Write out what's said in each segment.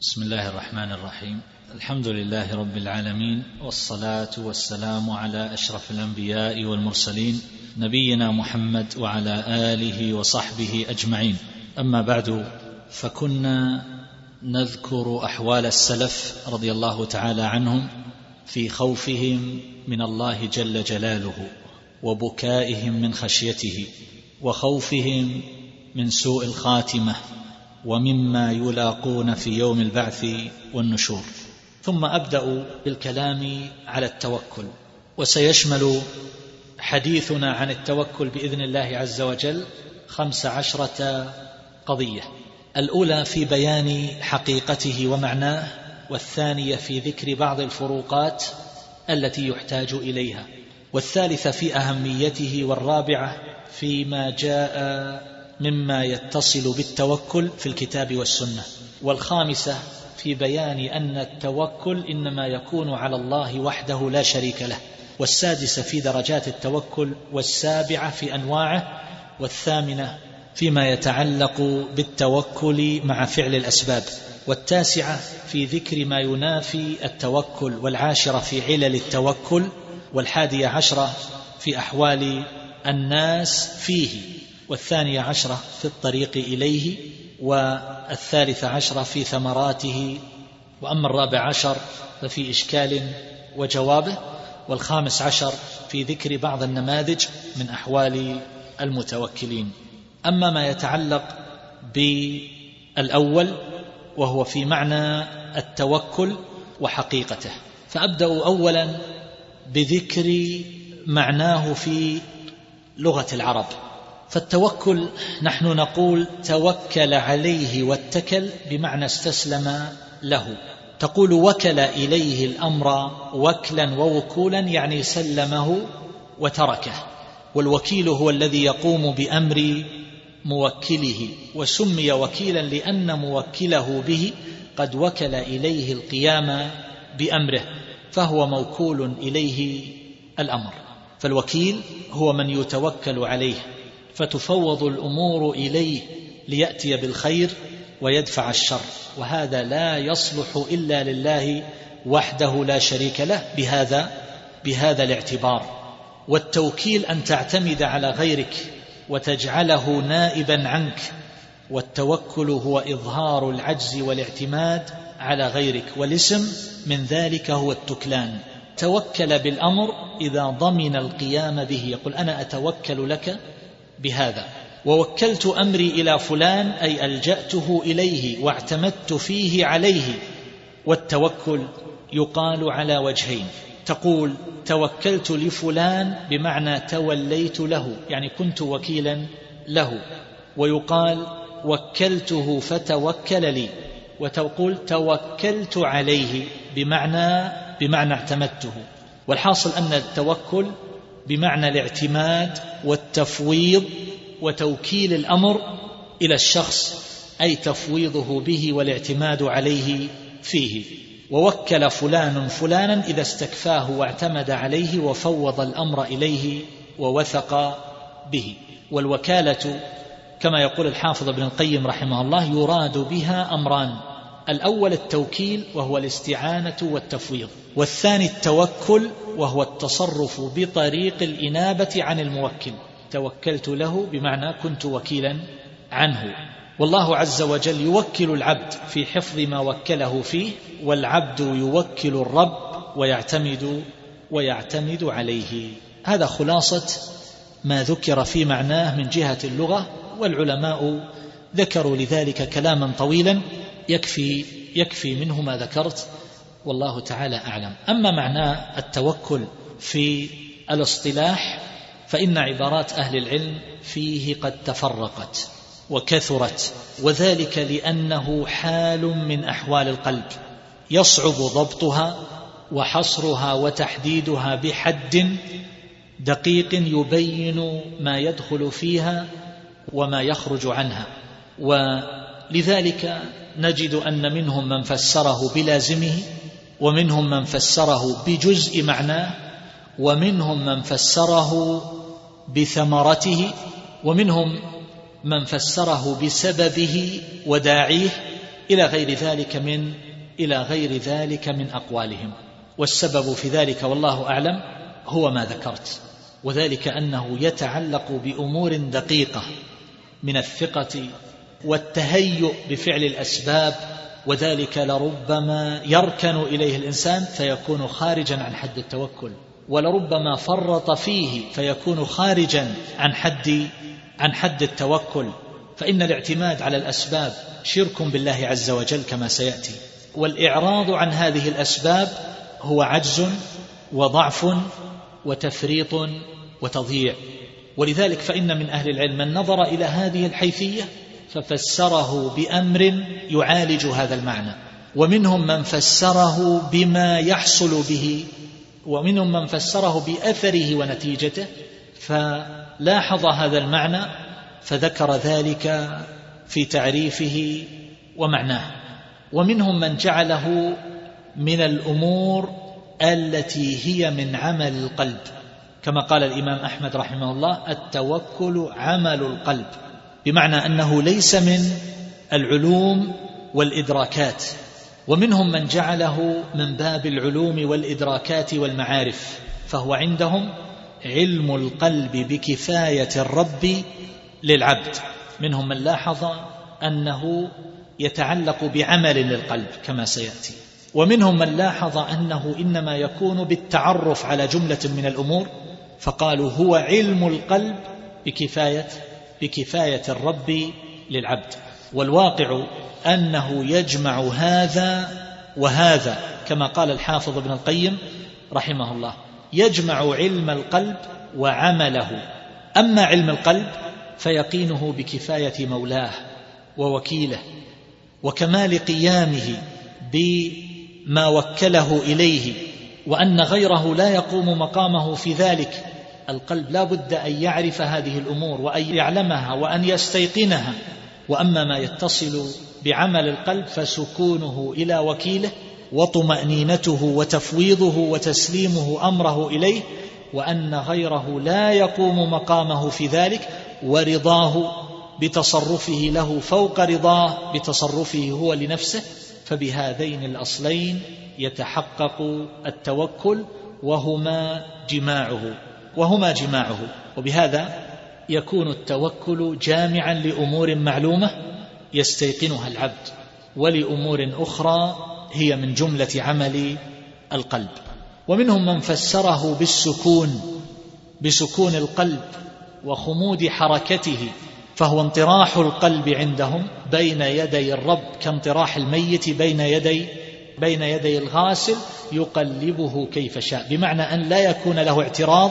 بسم الله الرحمن الرحيم. الحمد لله رب العالمين والصلاة والسلام على أشرف الأنبياء والمرسلين نبينا محمد وعلى آله وصحبه أجمعين. أما بعد فكنا نذكر أحوال السلف رضي الله تعالى عنهم في خوفهم من الله جل جلاله وبكائهم من خشيته وخوفهم من سوء الخاتمة ومما يلاقون في يوم البعث والنشور. ثم أبدأ بالكلام على التوكل وسيشمل حديثنا عن التوكل بإذن الله عز وجل خمس عشرة قضية. الأولى في بيان حقيقته ومعناه والثانية في ذكر بعض الفروقات التي يحتاج إليها. والثالثة في أهميته والرابعة فيما جاء مما يتصل بالتوكل في الكتاب والسنة. والخامسة في بيان أن التوكل إنما يكون على الله وحده لا شريك له. والسادسة في درجات التوكل والسابعة في أنواعه والثامنة فيما يتعلق بالتوكل مع فعل الأسباب. والتاسعة في ذكر ما ينافي التوكل والعاشرة في علل التوكل والحادية عشرة في أحوال الناس فيه. والثانية عشرة في الطريق إليه والثالثة عشرة في ثمراته وأما الرابع عشر ففي إشكال وجوابه والخامس عشر في ذكر بعض النماذج من أحوال المتوكلين. أما ما يتعلق بالأول وهو في معنى التوكل وحقيقته. فأبدأ أولا بذكر معناه في لغة العرب. فالتوكل نحن نقول توكل عليه واتكل بمعنى استسلم له. تقول وكل إليه الأمر وكلا ووكولا يعني سلمه وتركه. والوكيل هو الذي يقوم بأمر موكله. وسمي وكيلا لأن موكله به قد وكل إليه القيام بأمره فهو موكول إليه الأمر. فالوكيل هو من يتوكل عليه. فتفوض الأمور إليه ليأتي بالخير ويدفع الشر. وهذا لا يصلح إلا لله وحده لا شريك له بهذا بهذا الاعتبار. والتوكيل أن تعتمد على غيرك وتجعله نائبا عنك والتوكل هو إظهار العجز والاعتماد على غيرك. والاسم من ذلك هو التكلان. توكل بالأمر إذا ضمن القيام به. يقول أنا أتوكل لك بهذا. ووكلت أمري إلى فلان أي ألجأته إليه واعتمدت فيه عليه. والتوكل يقال على وجهين. تقول توكلت لفلان بمعنى توليت له يعني كنت وكيلا له. ويقال وكلته فتوكل لي. وتقول توكلت عليه بمعنى بمعنى اعتمدته. والحاصل أن التوكل بمعنى الاعتماد والتفويض وتوكيل الأمر إلى الشخص أي تفويضه به والاعتماد عليه فيه. ووكل فلان فلانا إذا استكفاه واعتمد عليه وفوض الأمر إليه ووثق به. والوكالة كما يقول الحافظ ابن القيم رحمه الله يراد بها أمران. الأول التوكيل وهو الاستعانة والتفويض والثاني التوكل وهو التصرف بطريق الإنابة عن الموكل. توكلت له بمعنى كنت وكيلا عنه. والله عز وجل يوكل العبد في حفظ ما وكله فيه والعبد يوكل الرب ويعتمد ويعتمد عليه. هذا خلاصة ما ذكر في معناه من جهة اللغة والعلماء ذكروا لذلك كلاما طويلا. يكفي يكفي منه ما ذكرت والله تعالى أعلم. أما معنى التوكل في الاصطلاح فإن عبارات أهل العلم فيه قد تفرقت وكثرت وذلك لأنه حال من أحوال القلب. يصعب ضبطها وحصرها وتحديدها بحد دقيق يبين ما يدخل فيها وما يخرج عنها. ولذلك نجد أن منهم من فسره بلازمه ومنهم من فسره بجزء معناه ومنهم من فسره بثمرته ومنهم من فسره بسببه وداعيه إلى غير ذلك من إلى غير ذلك من أقوالهم. والسبب في ذلك والله أعلم هو ما ذكرت وذلك أنه يتعلق بأمور دقيقة من الثقة والتهيؤ بفعل الأسباب وذلك لربما يركن إليه الإنسان فيكون خارجا عن حد التوكل ولربما فرط فيه فيكون خارجا عن حد عن حد التوكل. فإن الاعتماد على الأسباب شرك بالله عز وجل كما سيأتي. والإعراض عن هذه الأسباب هو عجز وضعف وتفريط وتضييع. ولذلك فإن من أهل العلم من نظر إلى هذه الحيثية ففسره بأمر يعالج هذا المعنى. ومنهم من فسره بما يحصل به ومنهم من فسره بأثره ونتيجته. فلاحظ هذا المعنى فذكر ذلك في تعريفه ومعناه. ومنهم من جعله من الأمور التي هي من عمل القلب. كما قال الإمام أحمد رحمه الله التوكل عمل القلب. بمعنى أنه ليس من العلوم والإدراكات ومنهم من جعله من باب العلوم والإدراكات والمعارف فهو عندهم علم القلب بكفاية الرب للعبد. منهم من لاحظ أنه يتعلق بعمل للقلب كما سيأتي. ومنهم من لاحظ أنه إنما يكون بالتعرف على جملة من الأمور فقالوا هو علم القلب بكفاية بكفاية الرب للعبد. والواقع أنه يجمع هذا وهذا كما قال الحافظ ابن القيم رحمه الله يجمع علم القلب وعمله. أما علم القلب فيقينه بكفاية مولاه ووكيله وكمال قيامه بما وكله إليه وأن غيره لا يقوم مقامه في ذلك. القلب لا بد أن يعرف هذه الأمور وأن يعلمها وأن يستيقنها. وأما ما يتصل بعمل القلب فسكونه إلى وكيله وطمأنينته وتفويضه وتسليمه أمره إليه وأن غيره لا يقوم مقامه في ذلك ورضاه بتصرفه له فوق رضاه بتصرفه هو لنفسه. فبهذين الأصلين يتحقق التوكل وهما جماعة. وهما جماعة وبهذا يكون التوكل جامعا لأمور معلومة يستيقنها العبد ولأمور أخرى هي من جملة عمل القلب. ومنهم من فسره بالسكون بسكون القلب وخمود حركته فهو انطراح القلب عندهم بين يدي الرب كانطراح الميت بين يدي بين يدي الغاسل يقلبه كيف شاء. بمعنى أن لا يكون له اعتراض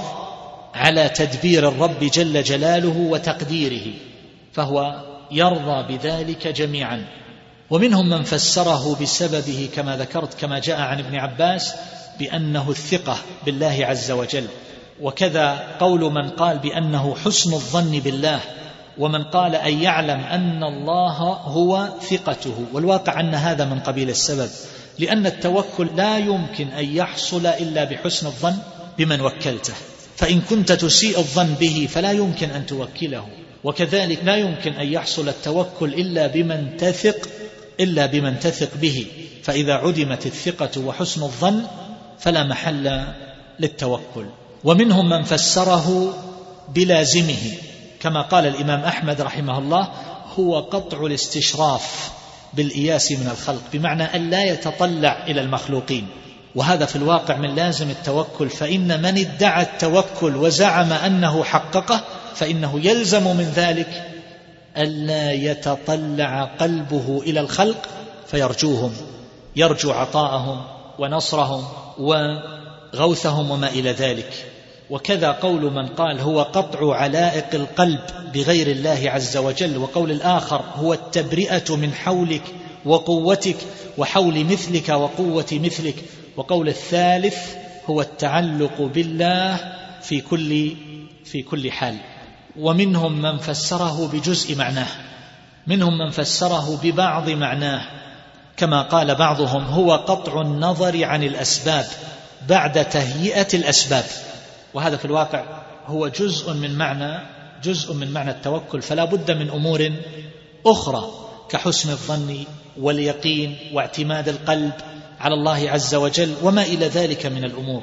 على تدبير الرب جل جلاله وتقديره فهو يرضى بذلك جميعا. ومنهم من فسره بسببه كما ذكرت كما جاء عن ابن عباس بأنه الثقة بالله عز وجل. وكذا قول من قال بأنه حسن الظن بالله ومن قال أن يعلم أن الله هو ثقته. والواقع أن هذا من قبيل السبب لأن التوكل لا يمكن أن يحصل إلا بحسن الظن بمن وكلته. فإن كنت تسيء الظن به فلا يمكن أن توكله. وكذلك لا يمكن أن يحصل التوكل إلا بمن تثق إلا بمن تثق به. فإذا عدمت الثقة وحسن الظن فلا محل للتوكل. ومنهم من فسره بلازمه. كما قال الإمام أحمد رحمه الله هو قطع الاستشراف بالإياس من الخلق بمعنى أن لا يتطلع إلى المخلوقين. وهذا في الواقع من لازم التوكل فإن من ادعى التوكل وزعم أنه حققه فإنه يلزم من ذلك ألا يتطلع قلبه إلى الخلق فيرجوهم يرجو عطاءهم ونصرهم وغوثهم وما إلى ذلك. وكذا قول من قال هو قطع علائق القلب بغير الله عز وجل وقول الآخر هو التبرئة من حولك وقوتك وحول مثلك وقوة مثلك. وقول الثالث هو التعلق بالله في كل في كل حال. ومنهم من فسره بجزء معناه. منهم من فسره ببعض معناه. كما قال بعضهم هو قطع النظر عن الأسباب بعد تهيئة الأسباب. وهذا في الواقع هو جزء من معنى جزء من معنى التوكل. فلا بد من أمور أخرى كحسن الظن واليقين واعتماد القلب على الله عز وجل وما إلى ذلك من الأمور.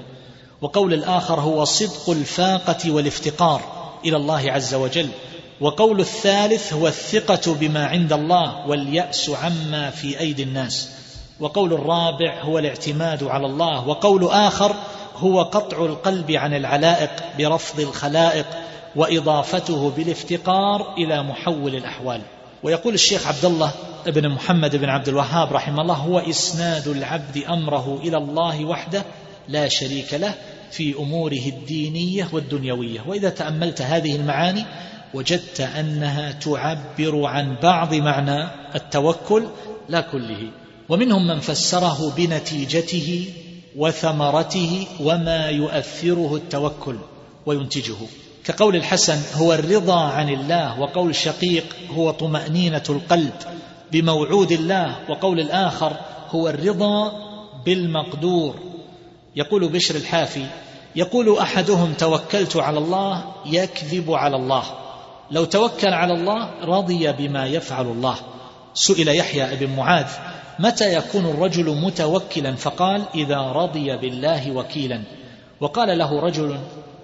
وقول الآخر هو صدق الفاقة والافتقار إلى الله عز وجل. وقول الثالث هو الثقة بما عند الله واليأس عما في أيدي الناس. وقول الرابع هو الاعتماد على الله. وقول آخر هو قطع القلب عن العلائق برفض الخلائق وإضافته بالافتقار إلى محول الأحوال. ويقول الشيخ عبد الله بن محمد بن عبد الوهاب رحمه الله هو إسناد العبد أمره إلى الله وحده لا شريك له في أموره الدينية والدنيوية. وإذا تأملت هذه المعاني وجدت أنها تعبر عن بعض معنى التوكل لا كله. ومنهم من فسره بنتيجته وثمرته وما يؤثره التوكل وينتجه. كقول الحسن هو الرضا عن الله وقول شقيق هو طمأنينة القلب بموعود الله وقول الآخر هو الرضا بالمقدور. يقول بشر الحافي يقول أحدهم توكلت على الله يكذب على الله. لو توكل على الله رضي بما يفعل الله. سئل يحيى بن معاذ متى يكون الرجل متوكلا؟ فقال إذا رضي بالله وكيلا. وقال له رجل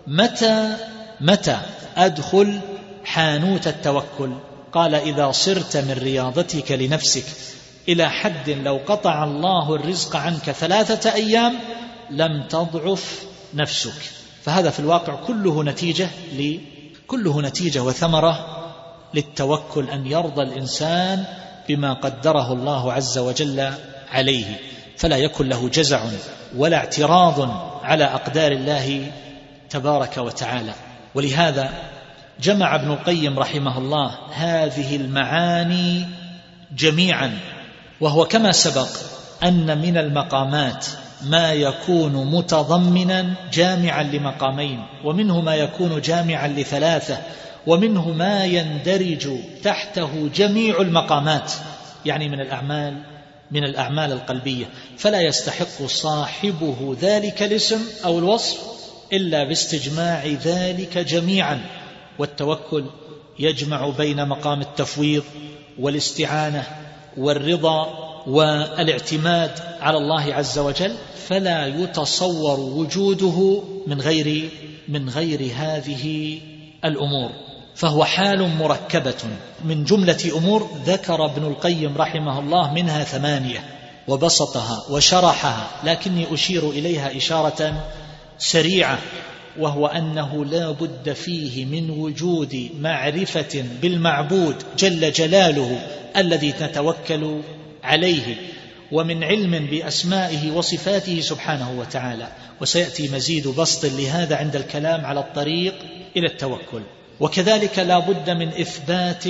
متى متى أدخل حانوت التوكل؟ قال إذا صرت من رياضتك لنفسك إلى حد لو قطع الله الرزق عنك ثلاثة أيام لم تضعف نفسك. فهذا في الواقع كله نتيجة كله نتيجة وثمرة للتوكل أن يرضى الإنسان بما قدره الله عز وجل عليه. فلا يكن له جزع ولا اعتراض على أقدار الله تبارك وتعالى. ولهذا جمع ابن القيم رحمه الله هذه المعاني جميعا وهو كما سبق أن من المقامات ما يكون متضمنا جامعا لمقامين ومنه ما يكون جامعا لثلاثة ومنه ما يندرج تحته جميع المقامات يعني من الأعمال من الأعمال القلبية. فلا يستحق صاحبه ذلك الاسم أو الوصف إلا باستجماع ذلك جميعا. والتوكل يجمع بين مقام التفويض والاستعانة والرضا والاعتماد على الله عز وجل فلا يتصور وجوده من غير من غير هذه الأمور. فهو حال مركبة. من جملة أمور ذكر ابن القيم رحمه الله منها ثمانية وبسطها وشرحها لكني أشير إليها إشارة سريعة. وهو أنه لا بد فيه من وجود معرفة بالمعبود جل جلاله الذي نتوكل عليه ومن علم بأسمائه وصفاته سبحانه وتعالى. وسيأتي مزيد بسط لهذا عند الكلام على الطريق إلى التوكل. وكذلك لا بد من إثبات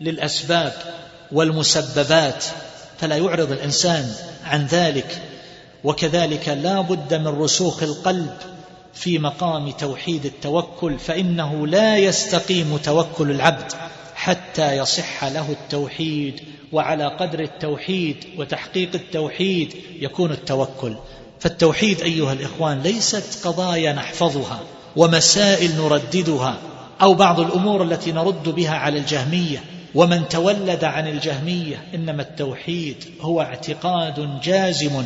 للأسباب والمسببات فلا يعرض الإنسان عن ذلك. وكذلك لا بد من رسوخ القلب في مقام توحيد التوكل فإنه لا يستقيم توكل العبد حتى يصح له التوحيد وعلى قدر التوحيد وتحقيق التوحيد يكون التوكل. فالتوحيد أيها الإخوان ليست قضايا نحفظها ومسائل نرددها أو بعض الأمور التي نرد بها على الجهمية. ومن تولد عن الجهمية إنما التوحيد هو اعتقاد جازم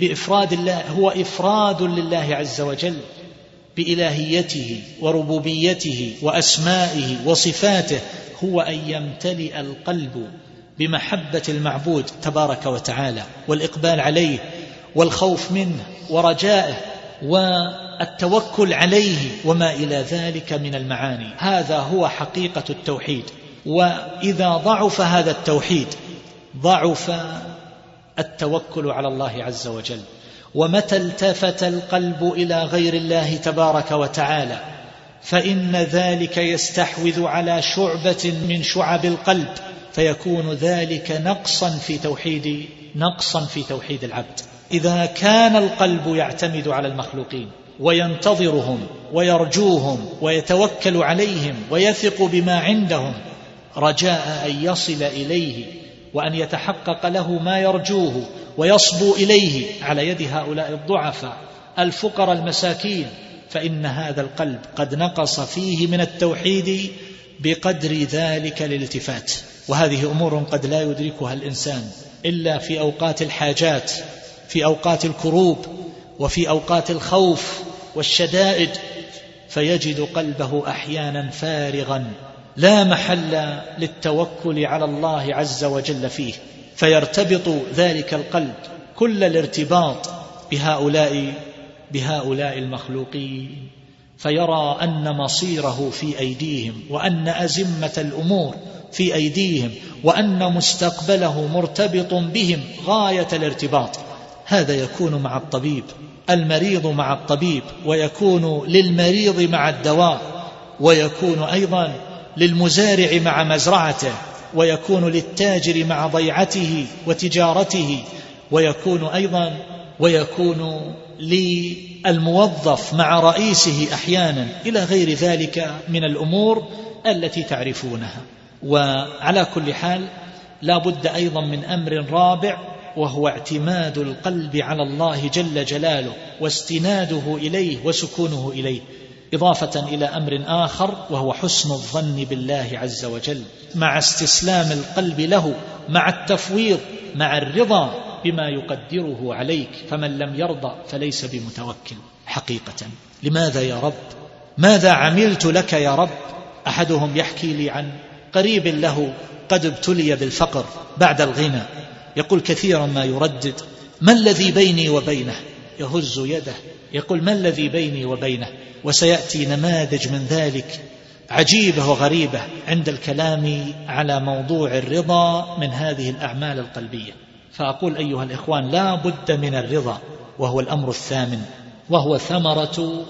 بإفراد الله هو إفراد لله عز وجل بإلهيته وربوبيته وأسمائه وصفاته هو أن يمتلئ القلب بمحبة المعبود تبارك وتعالى والإقبال عليه والخوف منه ورجائه والتوكل عليه وما إلى ذلك من المعاني. هذا هو حقيقة التوحيد. وإذا ضعف هذا التوحيد ضعف التوكل على الله عز وجل. ومتى التفت القلب إلى غير الله تبارك وتعالى فإن ذلك يستحوذ على شعبة من شعب القلب فيكون ذلك نقصا في توحيد نقصا في توحيد العبد. إذا كان القلب يعتمد على المخلوقين وينتظرهم ويرجوهم ويتوكل عليهم ويثق بما عندهم رجاء أن يصل إليه وأن يتحقق له ما يرجوه ويصبو إليه على يد هؤلاء الضعفاء الفقراء المساكين فإن هذا القلب قد نقص فيه من التوحيد بقدر ذلك الالتفات. وهذه أمور قد لا يدركها الإنسان إلا في أوقات الحاجات في أوقات الكروب وفي أوقات الخوف والشدائد فيجد قلبه أحيانا فارغا. لا محل للتوكل على الله عز وجل فيه فيرتبط ذلك القلب كل الارتباط بهؤلاء بهؤلاء المخلوقين فيرى أن مصيره في أيديهم وأن أزمة الأمور في أيديهم وأن مستقبله مرتبط بهم غاية الارتباط. هذا يكون مع الطبيب المريض مع الطبيب ويكون للمريض مع الدواء ويكون أيضا للمزارع مع مزرعته ويكون للتاجر مع ضيعته وتجارته ويكون أيضا ويكون للموظف مع رئيسه أحيانا إلى غير ذلك من الأمور التي تعرفونها. وعلى كل حال لا بد أيضا من أمر رابع وهو اعتماد القلب على الله جل جلاله واستناده إليه وسكونه إليه. إضافة إلى أمر آخر وهو حسن الظن بالله عز وجل مع استسلام القلب له مع التفويض مع الرضا بما يقدره عليك فمن لم يرضى فليس بمتوكل. حقيقة. لماذا يا رب؟ ماذا عملت لك يا رب؟ أحدهم يحكي لي عن قريب له قد ابتلي بالفقر بعد الغنى. يقول كثيرا ما يردد ما الذي بيني وبينه؟ يهز يده يقول ما الذي بيني وبينه؟ وسيأتي نماذج من ذلك عجيبة وغريبة عند الكلام على موضوع الرضا من هذه الأعمال القلبية. فأقول أيها الإخوان لا بد من الرضا وهو الأمر الثامن وهو ثمرة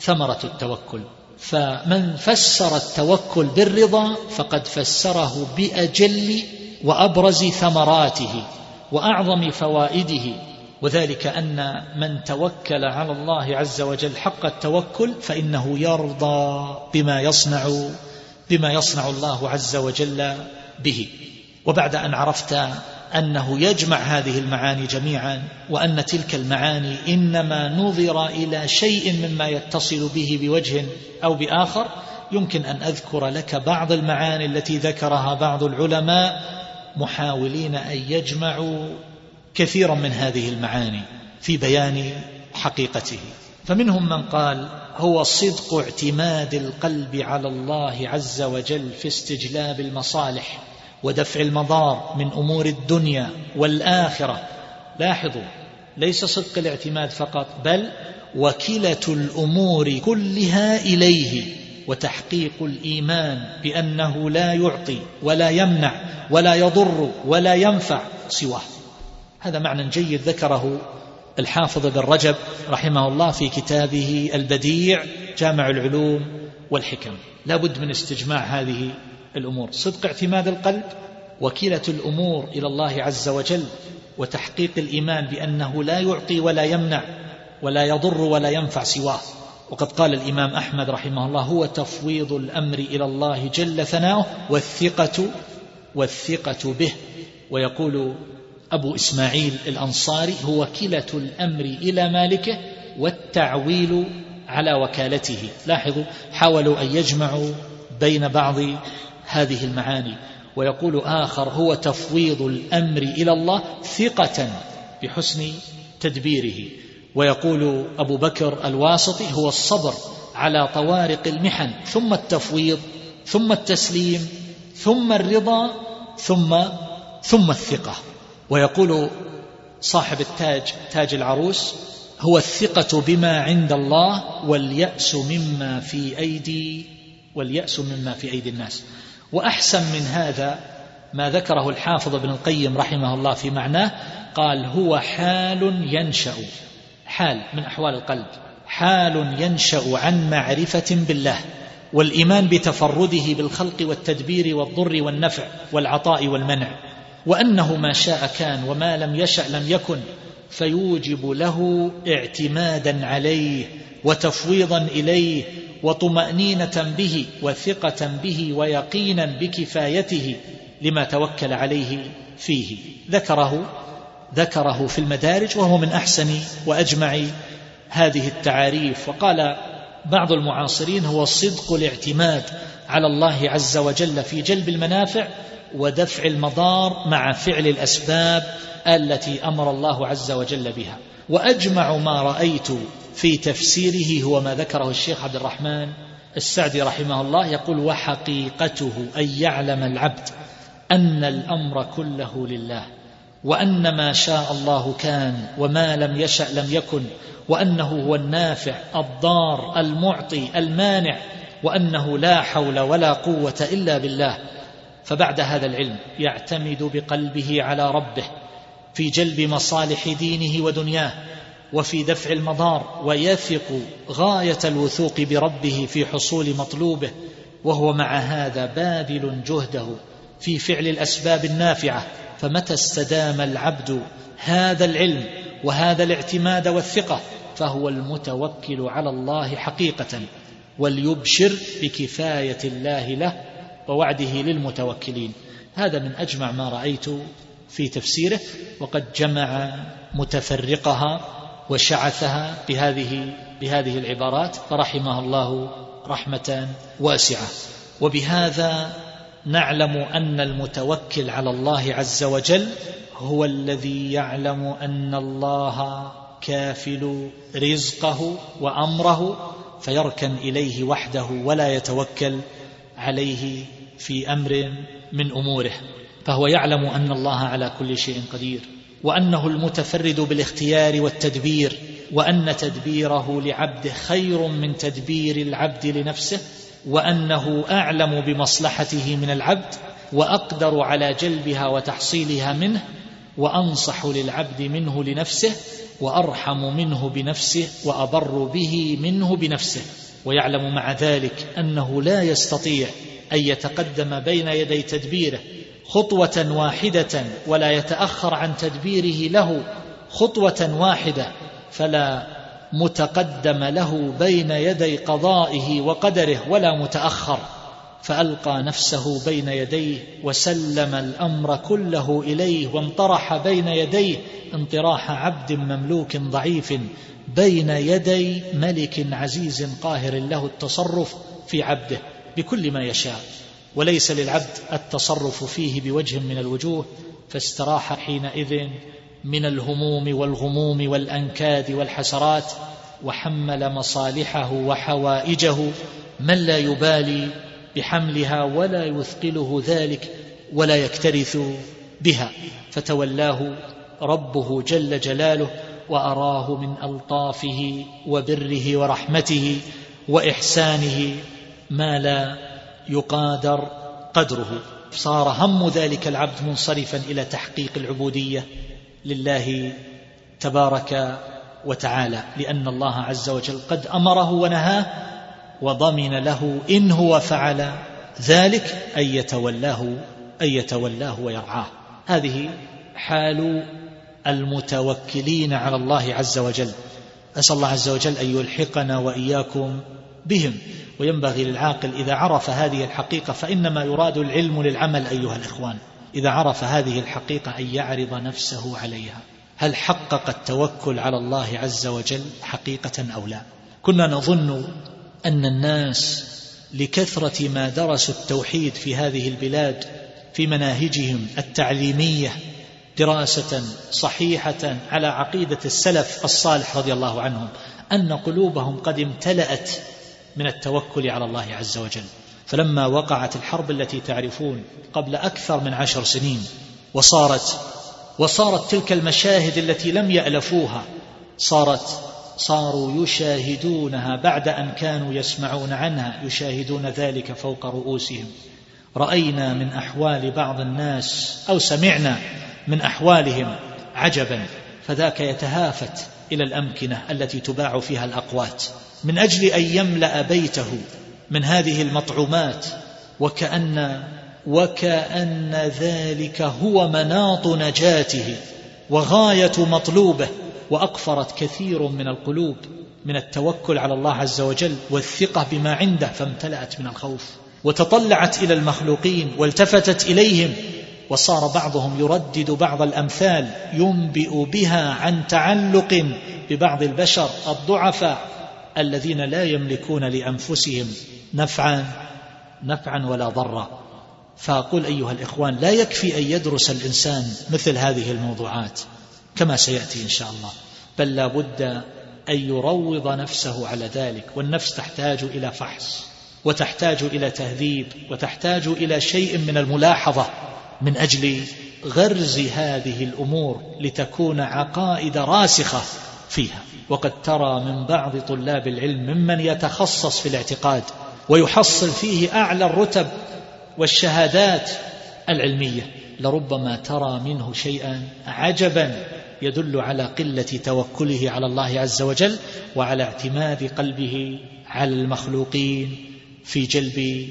ثمرة التوكل. فمن فسر التوكل بالرضا فقد فسره بأجل وأبرز ثمراته وأعظم فوائده. وذلك أن من توكل على الله عز وجل حق التوكل فإنه يرضى بما يصنع بما يصنع الله عز وجل به. وبعد أن عرفت أنه يجمع هذه المعاني جميعا وأن تلك المعاني إنما نظر إلى شيء مما يتصل به بوجه أو بآخر يمكن أن أذكر لك بعض المعاني التي ذكرها بعض العلماء محاولين أن يجمعوا كثيرا من هذه المعاني في بيان حقيقته. فمنهم من قال هو صدق اعتماد القلب على الله عز وجل في استجلاب المصالح ودفع المضار من أمور الدنيا والآخرة. لاحظوا ليس صدق الاعتماد فقط بل وكلة الأمور كلها إليه وتحقيق الإيمان بأنه لا يعطي ولا يمنع ولا يضر ولا ينفع سواه. هذا معنى جيد ذكره الحافظ بن رجب رحمه الله في كتابه البديع جامع العلوم والحكم. لا بد من استجماع هذه الأمور. صدق اعتماد القلب وكيلة الأمور إلى الله عز وجل وتحقيق الإيمان بأنه لا يعطي ولا يمنع ولا يضر ولا ينفع سواه. وقد قال الإمام أحمد رحمه الله هو تفويض الأمر إلى الله جل ثناؤه والثقة والثقة به. ويقول أبو إسماعيل الأنصاري هو كله الأمر إلى مالكه والتعويل على وكالته. لاحظوا حاولوا أن يجمعوا بين بعض هذه المعاني. ويقول آخر هو تفويض الأمر إلى الله ثقة بحسن تدبيره. ويقول أبو بكر الواسطي هو الصبر على طوارق المحن ثم التفويض ثم التسليم ثم الرضا ثم ثم الثقة. ويقول صاحب التاج تاج العروس هو الثقة بما عند الله واليأس مما في أيدي واليأس مما في أيدي الناس. وأحسن من هذا ما ذكره الحافظ ابن القيم رحمه الله في معناه قال هو حال ينشأ. حال من أحوال القلب. حال ينشأ عن معرفة بالله والإيمان بتفرده بالخلق والتدبير والضر والنفع والعطاء والمنع. وأنه ما شاء كان وما لم يشأ لم يكن فيوجب له اعتمادا عليه وتفويضا إليه وطمأنينة به وثقة به ويقينا بكفايته لما توكل عليه فيه. ذكره ذكره في المدارج وهو من أحسن وأجمع هذه التعاريف. وقال بعض المعاصرين هو صدق الاعتماد على الله عز وجل في جلب المنافع ودفع المضار مع فعل الأسباب التي أمر الله عز وجل بها. وأجمع ما رأيت في تفسيره هو ما ذكره الشيخ عبد الرحمن السعدي رحمه الله يقول وحقيقته أن يعلم العبد أن الأمر كله لله وأن ما شاء الله كان وما لم يشأ لم يكن وأنه هو النافع الضار المعطي المانع وأنه لا حول ولا قوة إلا بالله فبعد هذا العلم يعتمد بقلبه على ربه في جلب مصالح دينه ودنياه وفي دفع المضار ويثق غاية الوثوق بربه في حصول مطلوبه وهو مع هذا باذل جهده في فعل الأسباب النافعة. فمتى استدام العبد هذا العلم وهذا الاعتماد والثقة؟ فهو المتوكل على الله حقيقة وليبشر بكفاية الله له ووعده للمتوكلين. هذا من أجمع ما رأيت في تفسيره وقد جمع متفرقها وشعثها بهذه بهذه العبارات فرحمه الله رحمة واسعة. وبهذا نعلم أن المتوكل على الله عز وجل هو الذي يعلم أن الله كافل رزقه وأمره فيركن إليه وحده ولا يتوكل عليه في أمر من أموره فهو يعلم أن الله على كل شيء قدير وأنه المتفرد بالاختيار والتدبير وأن تدبيره لعبده خير من تدبير العبد لنفسه وأنه أعلم بمصلحته من العبد وأقدر على جلبها وتحصيلها منه وأنصح للعبد منه لنفسه وأرحم منه بنفسه وأبر به منه بنفسه. ويعلم مع ذلك أنه لا يستطيع أن يتقدم بين يدي تدبيره خطوة واحدة ولا يتأخر عن تدبيره له خطوة واحدة فلا متقدم له بين يدي قضائه وقدره ولا متأخر. فألقى نفسه بين يديه وسلم الأمر كله إليه وانطرح بين يديه انطراح عبد مملوك ضعيف بين يدي ملك عزيز قاهر له التصرف في عبده بكل ما يشاء وليس للعبد التصرف فيه بوجه من الوجوه فاستراح حينئذ من الهموم والغموم والأنكاد والحسرات وحمل مصالحه وحوائجه من لا يبالي بحملها ولا يثقله ذلك ولا يكترث بها. فتولاه ربه جل جلاله وأراه من ألطافه وبره ورحمته وإحسانه ما لا يقادر قدره. صار هم ذلك العبد منصرفا إلى تحقيق العبودية لله تبارك وتعالى لأن الله عز وجل قد أمره ونهاه وضمن له إن هو فعل ذلك أن يتولاه أن يتولاه ويرعاه. هذه حال المتوكلين على الله عز وجل. أسأل الله عز وجل أن يلحقنا وإياكم بهم. وينبغي للعاقل إذا عرف هذه الحقيقة فإنما يراد العلم للعمل أيها الإخوان. إذا عرف هذه الحقيقة أن يعرض نفسه عليها. هل حقق التوكل على الله عز وجل حقيقة أو لا؟ كنا نظن أن الناس لكثرة ما درسوا التوحيد في هذه البلاد في مناهجهم التعليمية دراسة صحيحة على عقيدة السلف الصالح رضي الله عنهم أن قلوبهم قد امتلأت من التوكل على الله عز وجل. فلما وقعت الحرب التي تعرفون قبل أكثر من عشر سنين وصارت وصارت تلك المشاهد التي لم يألفوها صارت صاروا يشاهدونها بعد أن كانوا يسمعون عنها يشاهدون ذلك فوق رؤوسهم. رأينا من أحوال بعض الناس أو سمعنا من أحوالهم عجبا فذاك يتهافت إلى الأمكنة التي تباع فيها الأقوات. من أجل أن يملأ بيته من هذه المطعومات وكأن وكأن ذلك هو مناط نجاته وغاية مطلوبه وأقفرت كثير من القلوب من التوكل على الله عز وجل والثقة بما عنده فامتلأت من الخوف وتطلعت إلى المخلوقين والتفتت إليهم وصار بعضهم يردد بعض الأمثال ينبئ بها عن تعلق ببعض البشر الضعفاء الذين لا يملكون لأنفسهم نفعا نفعا ولا ضرا. فأقول أيها الإخوان لا يكفي أن يدرس الإنسان مثل هذه الموضوعات. كما سيأتي إن شاء الله. بل لا بد أن يروض نفسه على ذلك والنفس تحتاج إلى فحص وتحتاج إلى تهذيب وتحتاج إلى شيء من الملاحظة من أجل غرز هذه الأمور لتكون عقائد راسخة فيها. وقد ترى من بعض طلاب العلم ممن يتخصص في الاعتقاد ويحصل فيه أعلى الرتب والشهادات العلمية. لربما ترى منه شيئا عجبا يدل على قلة توكله على الله عز وجل وعلى اعتماد قلبه على المخلوقين في جلب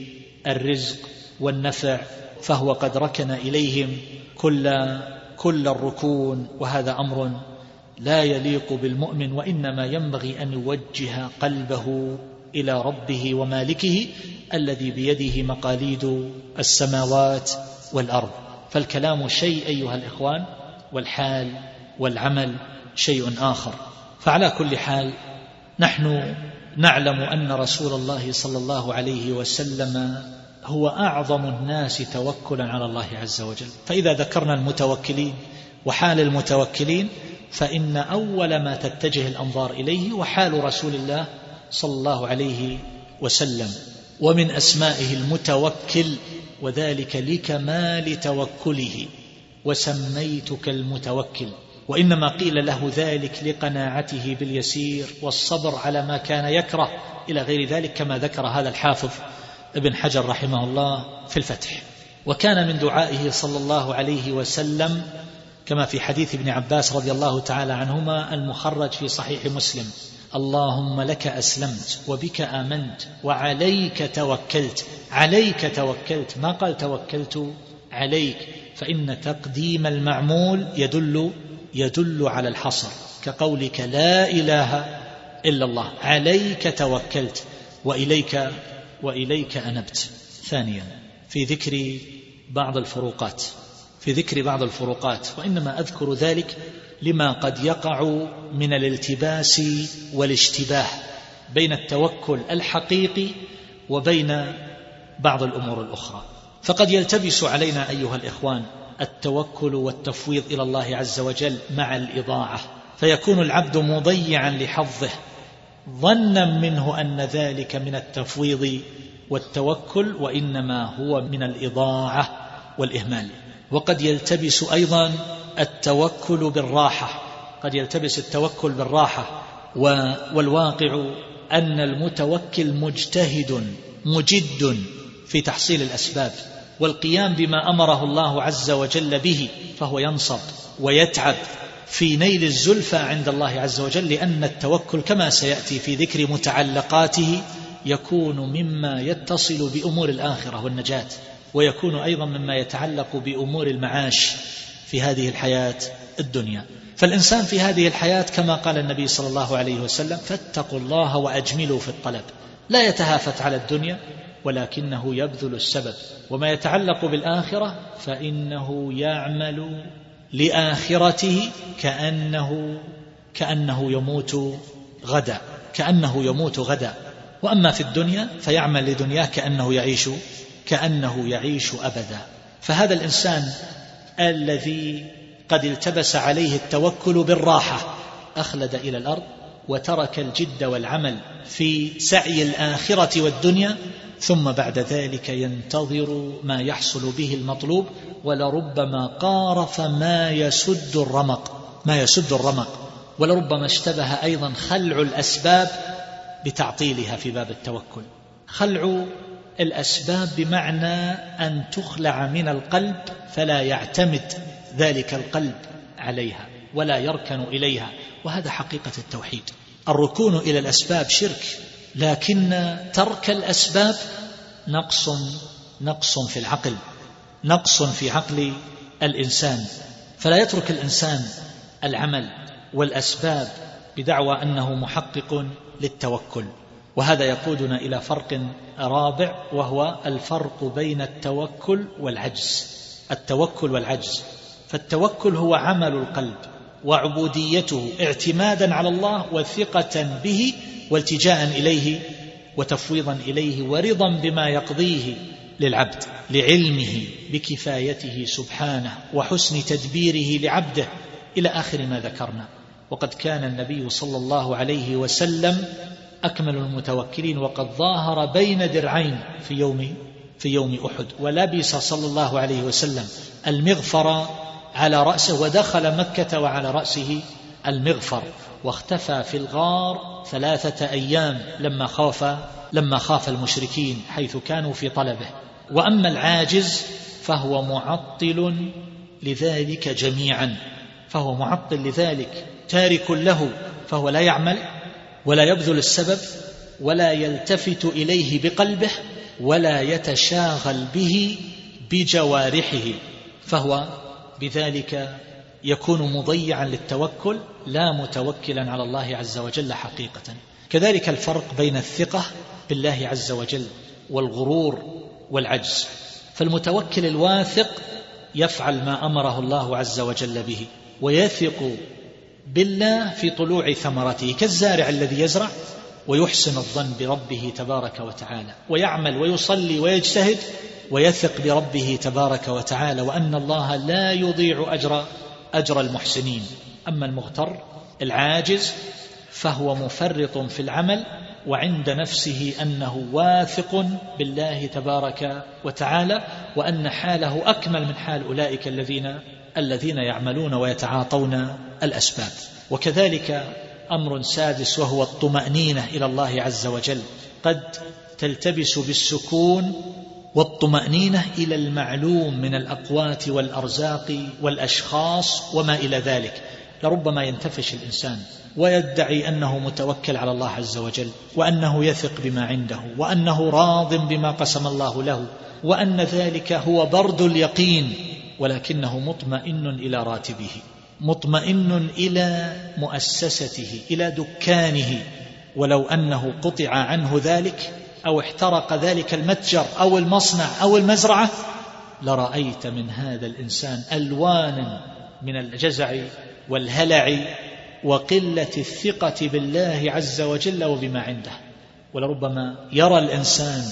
الرزق والنفع فهو قد ركن إليهم كل كل الركون وهذا أمر لا يليق بالمؤمن وإنما ينبغي أن يوجه قلبه إلى ربه ومالكه الذي بيده مقاليد السماوات والأرض. فالكلام شيء أيها الإخوان والحال والعمل شيء آخر. فعلى كل حال نحن نعلم أن رسول الله صلى الله عليه وسلم هو أعظم الناس توكلا على الله عز وجل. فإذا ذكرنا المتوكلين وحال المتوكلين فإن أول ما تتجه الأنظار إليه وحال رسول الله صلى الله عليه وسلم. ومن أسمائه المتوكل وذلك لكمال توكله وسميتك المتوكل. وإنما قيل له ذلك لقناعته باليسير والصبر على ما كان يكره إلى غير ذلك كما ذكر هذا الحافظ ابن حجر رحمه الله في الفتح. وكان من دعائه صلى الله عليه وسلم كما في حديث ابن عباس رضي الله تعالى عنهما المخرج في صحيح مسلم. اللهم لك أسلمت وبك آمنت وعليك توكلت. عليك توكلت. ما قال توكلت؟ عليك. فإن تقديم المعمول يدل يدل على الحصر. كقولك لا إله إلا الله. عليك توكلت وإليك وإليك أنبت. ثانيا في ذكر بعض الفروقات. في ذكر بعض الفروقات. وإنما أذكر ذلك لما قد يقع من الالتباس والاشتباه بين التوكل الحقيقي وبين بعض الأمور الأخرى. فقد يلتبس علينا أيها الإخوان التوكل والتفويض إلى الله عز وجل مع الإضاعة. فيكون العبد مضيعا لحظه ظنا منه أن ذلك من التفويض والتوكل وإنما هو من الإضاعة والإهمال. وقد يلتبس أيضا التوكل بالراحة. قد يلتبس التوكل بالراحة. والواقع أن المتوكل مجتهد مجد في تحصيل الأسباب. والقيام بما أمره الله عز وجل به فهو ينصب ويتعب في نيل الزلفى عند الله عز وجل لأن التوكل كما سيأتي في ذكر متعلقاته يكون مما يتصل بأمور الآخرة والنجاة ويكون أيضا مما يتعلق بأمور المعاش. في هذه الحياة الدنيا. فالإنسان في هذه الحياة كما قال النبي صلى الله عليه وسلم فاتقوا الله وأجملوا في الطلب. لا يتهافت على الدنيا ولكنه يبذل السبب. وما يتعلق بالآخرة فإنه يعمل لآخرته كأنه كأنه يموت غدا كأنه يموت غدا. وأما في الدنيا فيعمل لدنياه كأنه يعيش كأنه يعيش أبدا. فهذا الإنسان الذي قد التبس عليه التوكل بالراحة أخلد إلى الأرض وترك الجد والعمل في سعي الآخرة والدنيا ثم بعد ذلك ينتظر ما يحصل به المطلوب ولربما قارف ما يسد الرمق ما يسد الرمق ولربما اشتبه أيضا خلع الأسباب بتعطيلها في باب التوكل. خلع الأسباب بمعنى أن تخلع من القلب فلا يعتمد ذلك القلب عليها ولا يركن إليها وهذا حقيقة التوحيد. الركون إلى الأسباب شرك لكن ترك الأسباب نقص نقص في العقل نقص في عقل الإنسان. فلا يترك الإنسان العمل والأسباب بدعوى أنه محقق للتوكل. وهذا يقودنا إلى فرق رابع وهو الفرق بين التوكل والعجز. التوكل والعجز. فالتوكل هو عمل القلب وعبوديته اعتمادا على الله وثقة به والتجاء إليه وتفويضا إليه ورضا بما يقضيه للعبد لعلمه بكفايته سبحانه وحسن تدبيره لعبده إلى آخر ما ذكرنا. وقد كان النبي صلى الله عليه وسلم أكمل المتوكلين وقد ظاهر بين درعين في يوم في يوم أحد. ولبس صلى الله عليه وسلم المغفر على رأسه ودخل مكة وعلى رأسه المغفر. واختفى في الغار ثلاثة أيام لما خاف لما خاف المشركين حيث كانوا في طلبه. وأما العاجز فهو معطل لذلك جميعا. فهو معطل لذلك تارك له فهو لا يعمل ولا يبذل السبب ولا يلتفت إليه بقلبه ولا يتشاغل به بجوارحه فهو بذلك يكون مضيعا للتوكل لا متوكلا على الله عز وجل حقيقة. كذلك الفرق بين الثقة بالله عز وجل والغرور والعجز. فالمتوكل الواثق يفعل ما أمره الله عز وجل به ويثق بالله في طلوع ثمرته كالزارع الذي يزرع ويحسن الظن بربه تبارك وتعالى ويعمل ويصلي ويجتهد ويثق بربه تبارك وتعالى وأن الله لا يضيع أجر أجر المحسنين. أما المغتر العاجز فهو مفرط في العمل وعند نفسه أنه واثق بالله تبارك وتعالى وأن حاله أكمل من حال أولئك الذين الذين يعملون ويتعاطون الأسباب. وكذلك أمر سادس وهو الطمأنينة إلى الله عز وجل. قد تلتبس بالسكون والطمأنينة إلى المعلوم من الأقوات والأرزاق والأشخاص وما إلى ذلك. لربما ينتفش الإنسان ويدعي أنه متوكل على الله عز وجل وأنه يثق بما عنده وأنه راض بما قسم الله له وأن ذلك هو برد اليقين ولكنه مطمئن إلى راتبه مطمئن إلى مؤسسته إلى دكانه. ولو أنه قطع عنه ذلك أو احترق ذلك المتجر أو المصنع أو المزرعة لرأيت من هذا الإنسان ألوانا من الجزع والهلع وقلة الثقة بالله عز وجل وبما عنده. ولربما يرى الإنسان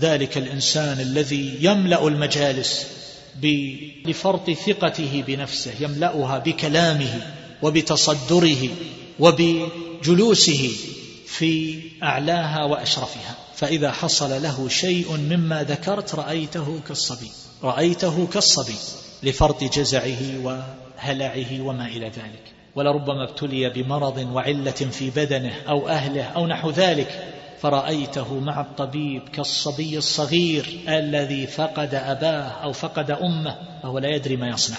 ذلك الإنسان الذي يملأ المجالس لفرط ثقته بنفسه يملأها بكلامه وبتصدره وبجلوسه في أعلاها وأشرفها. فإذا حصل له شيء مما ذكرت رأيته كالصبي رأيته كالصبي لفرط جزعه وهلعه وما إلى ذلك. ولربما ابتلي بمرض وعلة في بدنه أو أهله أو نحو ذلك. فرأيته مع الطبيب كالصبي الصغير الذي فقد أباه أو فقد أمه فهو لا يدري ما يصنع.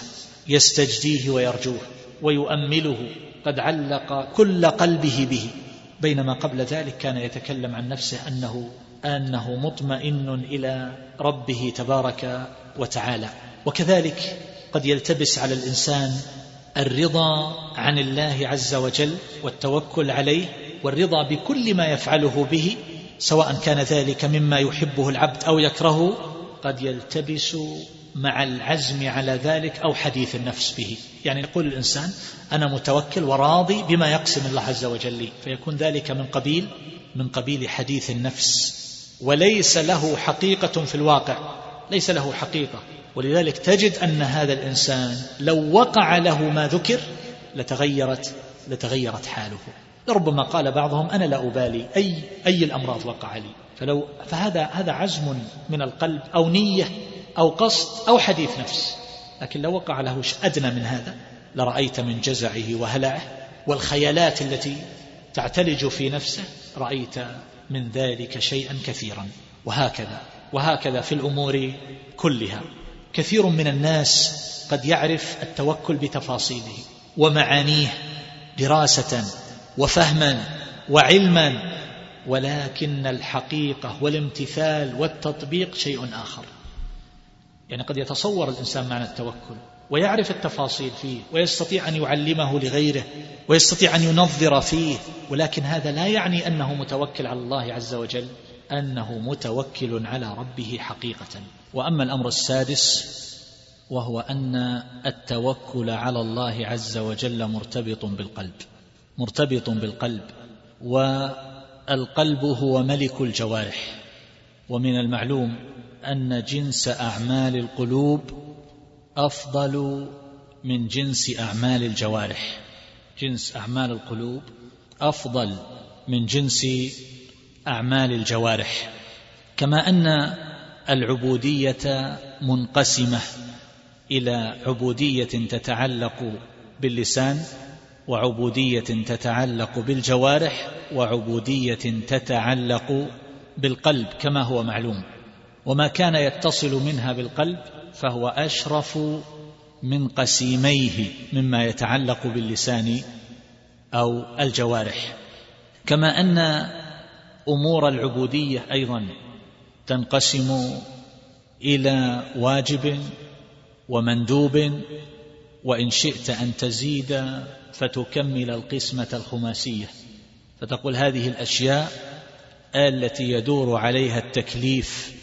يستجديه ويرجوه ويؤمله قد علق كل قلبه به. بينما قبل ذلك كان يتكلم عن نفسه أنه أنه مطمئن إلى ربه تبارك وتعالى. وكذلك قد يلتبس على الإنسان الرضا عن الله عز وجل والتوكل عليه والرضا بكل ما يفعله به سواء كان ذلك مما يحبه العبد أو يكرهه قد يلتبس مع العزم على ذلك أو حديث النفس به. يعني يقول الإنسان أنا متوكل وراضي بما يقسم الله عز وجل لي فيكون ذلك من قبيل من قبيل حديث النفس. وليس له حقيقة في الواقع ليس له حقيقة. ولذلك تجد أن هذا الإنسان لو وقع له ما ذكر لتغيرت لتغيرت حاله. لربما قال بعضهم أنا لا أبالي أي, أي الأمراض وقع لي؟ فلو فهذا هذا عزم من القلب أو نية أو قصد أو حديث نفس. لكن لو وقع له أدنى من هذا لرأيت من جزعه وهلعه والخيالات التي تعتلج في نفسه رأيت من ذلك شيئا كثيرا. وهكذا وهكذا في الأمور كلها. كثير من الناس قد يعرف التوكل بتفاصيله ومعانيه دراسة وفهما وعلما ولكن الحقيقة والامتثال والتطبيق شيء آخر. يعني قد يتصور الإنسان معنى التوكل ويعرف التفاصيل فيه ويستطيع أن يعلمه لغيره ويستطيع أن ينظر فيه ولكن هذا لا يعني أنه متوكل على الله عز وجل أنه متوكل على ربه حقيقة. وأما الأمر السادس وهو أن التوكل على الله عز وجل مرتبط بالقلب. مرتبط بالقلب والقلب هو ملك الجوارح. ومن المعلوم أن جنس أعمال القلوب أفضل من جنس أعمال الجوارح. جنس أعمال القلوب أفضل من جنس أعمال الجوارح. كما أن العبودية منقسمة إلى عبودية تتعلق باللسان وعبودية تتعلق بالجوارح وعبودية تتعلق بالقلب كما هو معلوم. وما كان يتصل منها بالقلب فهو أشرف من قسيميه مما يتعلق باللسان أو الجوارح. كما أن أمور العبودية أيضا تنقسم إلى واجب ومندوب وإن شئت أن تزيد فتكمل القسمة الخماسية. فتقول هذه الأشياء التي يدور عليها التكليف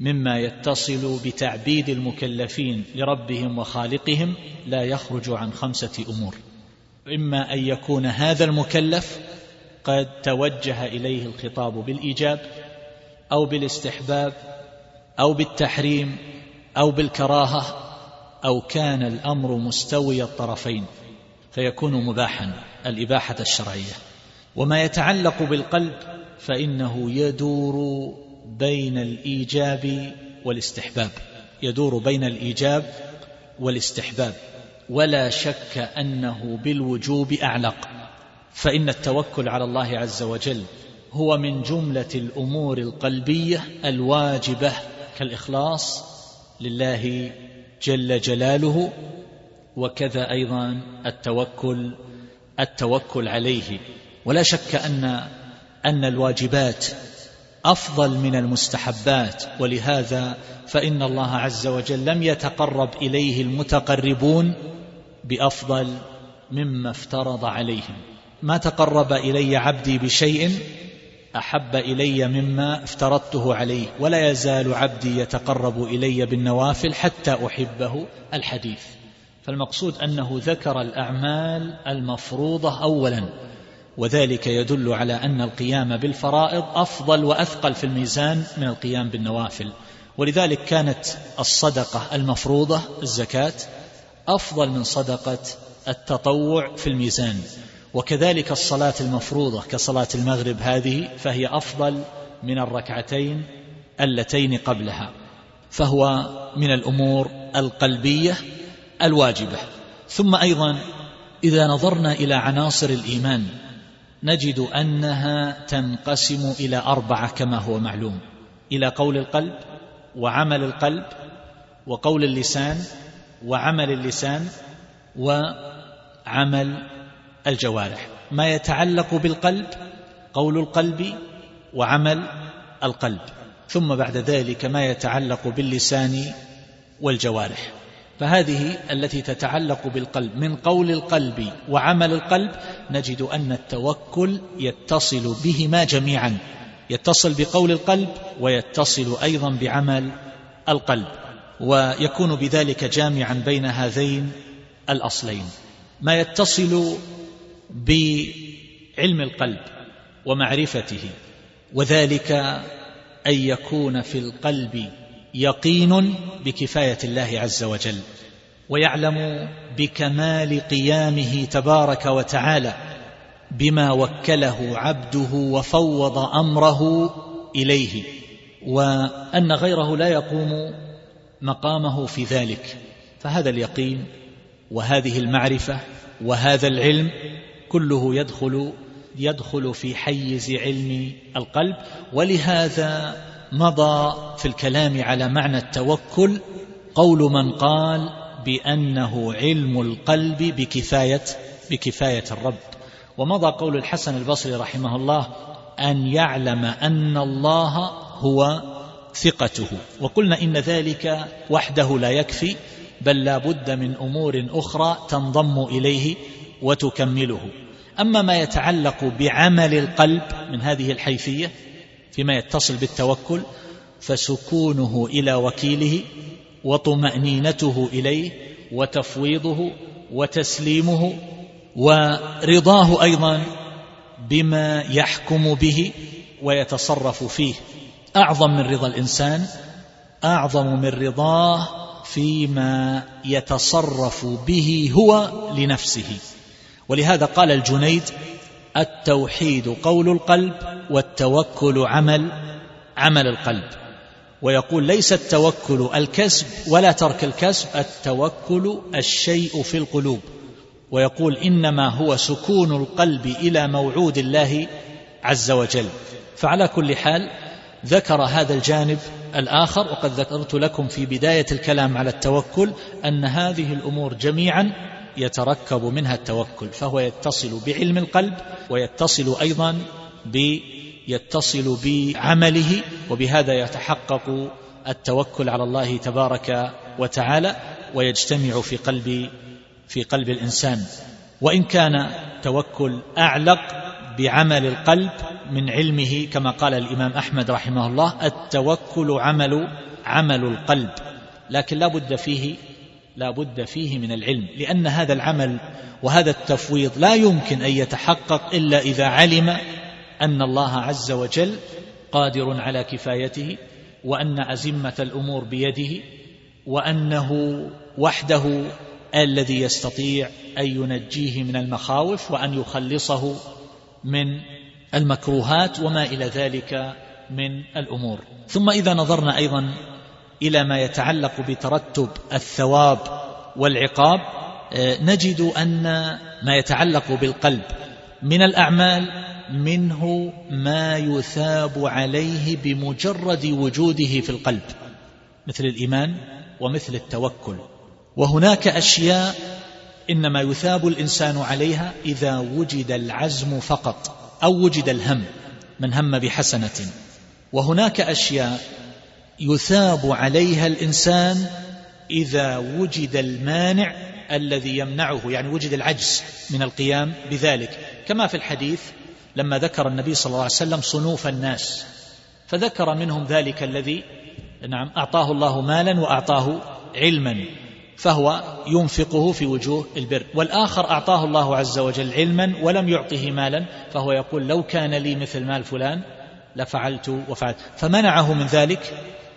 مما يتصل بتعبيد المكلفين لربهم وخالقهم لا يخرج عن خمسة أمور. إما أن يكون هذا المكلف قد توجه إليه الخطاب بالإيجاب أو بالاستحباب أو بالتحريم أو بالكراهة أو كان الأمر مستوي الطرفين فيكون مباحا الإباحة الشرعية. وما يتعلق بالقلب فإنه يدور بين الإيجاب والاستحباب. يدور بين الإيجاب والاستحباب. ولا شك أنه بالوجوب أعلق. فإن التوكل على الله عز وجل هو من جملة الأمور القلبية الواجبة كالإخلاص لله جل جلاله وكذا أيضا التوكل التوكل عليه. ولا شك أن أن الواجبات أفضل من المستحبات. ولهذا فإن الله عز وجل لم يتقرب إليه المتقربون بأفضل مما افترض عليهم. ما تقرب إلي عبدي بشيء أحب إلي مما افترضته عليه ولا يزال عبدي يتقرب إلي بالنوافل حتى أحبه الحديث. فالمقصود أنه ذكر الأعمال المفروضة أولا وذلك يدل على أن القيام بالفرائض أفضل وأثقل في الميزان من القيام بالنوافل. ولذلك كانت الصدقة المفروضة الزكاة أفضل من صدقة التطوع في الميزان. وكذلك الصلاة المفروضة كصلاة المغرب هذه فهي أفضل من الركعتين اللتين قبلها فهو من الأمور القلبية الواجبة. ثم أيضا إذا نظرنا إلى عناصر الإيمان نجد أنها تنقسم إلى أربعة كما هو معلوم إلى قول القلب وعمل القلب وقول اللسان وعمل اللسان وعمل الجوارح. ما يتعلق بالقلب قول القلب وعمل القلب. ثم بعد ذلك ما يتعلق باللسان والجوارح. فهذه التي تتعلق بالقلب من قول القلب وعمل القلب نجد أن التوكل يتصل بهما جميعا. يتصل بقول القلب ويتصل أيضا بعمل القلب. ويكون بذلك جامعا بين هذين الأصلين. ما يتصل بعلم القلب ومعرفته وذلك أن يكون في القلب يقين بكفاية الله عز وجل ويعلم بكمال قيامه تبارك وتعالى بما وكله عبده وفوض أمره إليه وأن غيره لا يقوم مقامه في ذلك. فهذا اليقين وهذه المعرفة وهذا العلم كله يدخل يدخل في حيز علم القلب. ولهذا مضى في الكلام على معنى التوكل قول من قال بأنه علم القلب بكفاية بكفاية الرب. ومضى قول الحسن البصري رحمه الله أن يعلم أن الله هو ثقته. وقلنا إن ذلك وحده لا يكفي بل لا بد من أمور أخرى تنضم إليه وتكمله. أما ما يتعلق بعمل القلب من هذه الحيثية فيما يتصل بالتوكل فسكونه إلى وكيله وطمأنينته إليه وتفويضه وتسليمه ورضاه أيضا بما يحكم به ويتصرف فيه. أعظم من رضا الإنسان أعظم من رضاه فيما يتصرف به هو لنفسه. ولهذا قال الجنيد التوحيد قول القلب والتوكل عمل عمل القلب. ويقول ليس التوكل الكسب ولا ترك الكسب التوكل الشيء في القلوب. ويقول إنما هو سكون القلب إلى موعود الله عز وجل. فعلى كل حال ذكر هذا الجانب الآخر وقد ذكرت لكم في بداية الكلام على التوكل أن هذه الأمور جميعا يتركب منها التوكل فهو يتصل بعلم القلب ويتصل أيضا ب يتصل بعمله وبهذا يتحقق التوكل على الله تبارك وتعالى ويجتمع في قلب في قلب الإنسان. وإن كان توكل أعلق بعمل القلب من علمه كما قال الإمام أحمد رحمه الله التوكل عمل عمل القلب لكن لا بد فيه لا بد فيه من العلم لأن هذا العمل وهذا التفويض لا يمكن أن يتحقق إلا إذا علم أن الله عز وجل قادر على كفايته وأن ازمه الأمور بيده وأنه وحده الذي يستطيع أن ينجيه من المخاوف وأن يخلصه من المكروهات وما إلى جلك من الأمور. ثم إذا نظرنا أيضا إلى ما يتعلق بترتب الثواب والعقاب آه، نجد أن ما يتعلق بالقلب من الأعمال منه ما يثاب عليه بمجرد وجوده في القلب مثل الإيمان ومثل التوكل. وهناك أشياء إنما يثاب الإنسان عليها إذا وجد العزم فقط أو وجد الهم من هم بحسنة. وهناك أشياء يثاب عليها الإنسان إذا وجد المانع الذي يمنعه يعني وجد العجز من القيام بذلك. كما في الحديث لما ذكر النبي صلى الله عليه وسلم صنوف الناس فذكر منهم ذلك الذي نعم أعطاه الله مالا وأعطاه علما فهو ينفقه في وجوه البر. والآخر أعطاه الله عز وجل علما ولم يعطه مالا فهو يقول لو كان لي مثل مال فلان لفعلت وفعلت. فمنعه من ذلك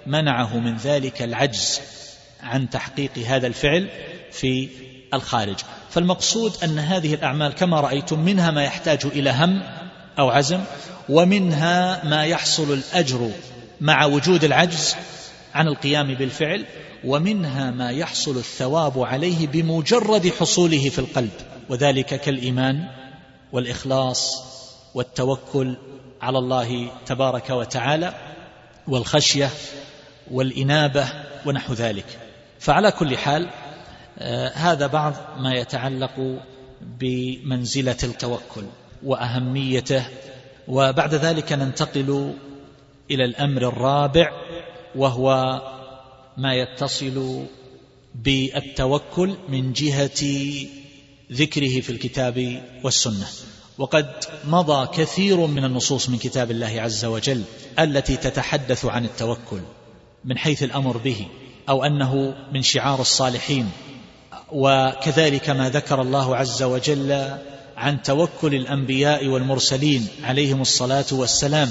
منعه من ذلك العجز عن تحقيق هذا الفعل في الخارج. فالمقصود أن هذه الأعمال كما رأيتم منها ما يحتاج إلى هم أو عزم ومنها ما يحصل الأجر مع وجود العجز عن القيام بالفعل ومنها ما يحصل الثواب عليه بمجرد حصوله في القلب وذلك كالإيمان والإخلاص والتوكل على الله تبارك وتعالى والخشية والإنابة ونحو ذلك. فعلى كل حال آه هذا بعض ما يتعلق بمنزلة التوكل وأهميته وبعد ذلك ننتقل إلى الأمر الرابع وهو ما يتصل بالتوكل من جهة ذكره في الكتاب والسنة. وقد مضى كثير من النصوص من كتاب الله عز وجل التي تتحدث عن التوكل. من حيث الأمر به أو أنه من شعار الصالحين. وكذلك ما ذكر الله عز وجل عن توكل الأنبياء والمرسلين عليهم الصلاة والسلام.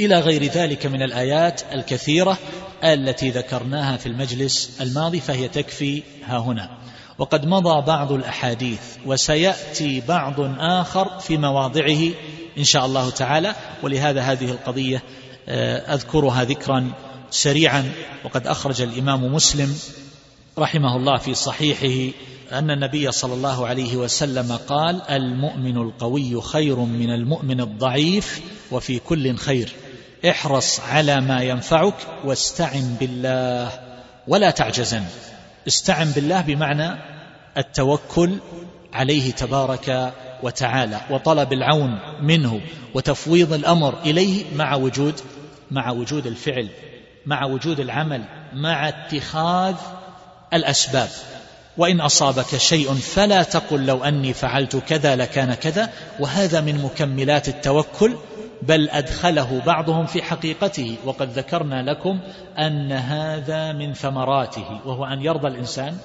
إلى غير ذلك من الآيات الكثيرة التي ذكرناها في المجلس الماضي فهي تكفي ها هنا. وقد مضى بعض الأحاديث وسيأتي بعض آخر في مواضعه إن شاء الله تعالى. ولهذا هذه القضية آه، أذكرها ذكرا سريعا وقد أخرج الإمام مسلم رحمه الله في صحيحه أن النبي صلى الله عليه وسلم قال المؤمن القوي خير من المؤمن الضعيف وفي كل خير احرص على ما ينفعك واستعن بالله ولا تعجزن. استعن بالله بمعنى التوكل عليه تبارك وتعالى وطلب العون منه وتفويض الأمر إليه مع وجود مع وجود الفعل. مع وجود العمل مع اتخاذ الأسباب. وإن أصابك شيء فلا تقل لو أني فعلت كذا لكان كذا. وهذا من مكملات التوكل بل أدخله بعضهم في حقيقته. وقد ذكرنا لكم أن هذا من ثمراته وهو أن يرضى الإنسان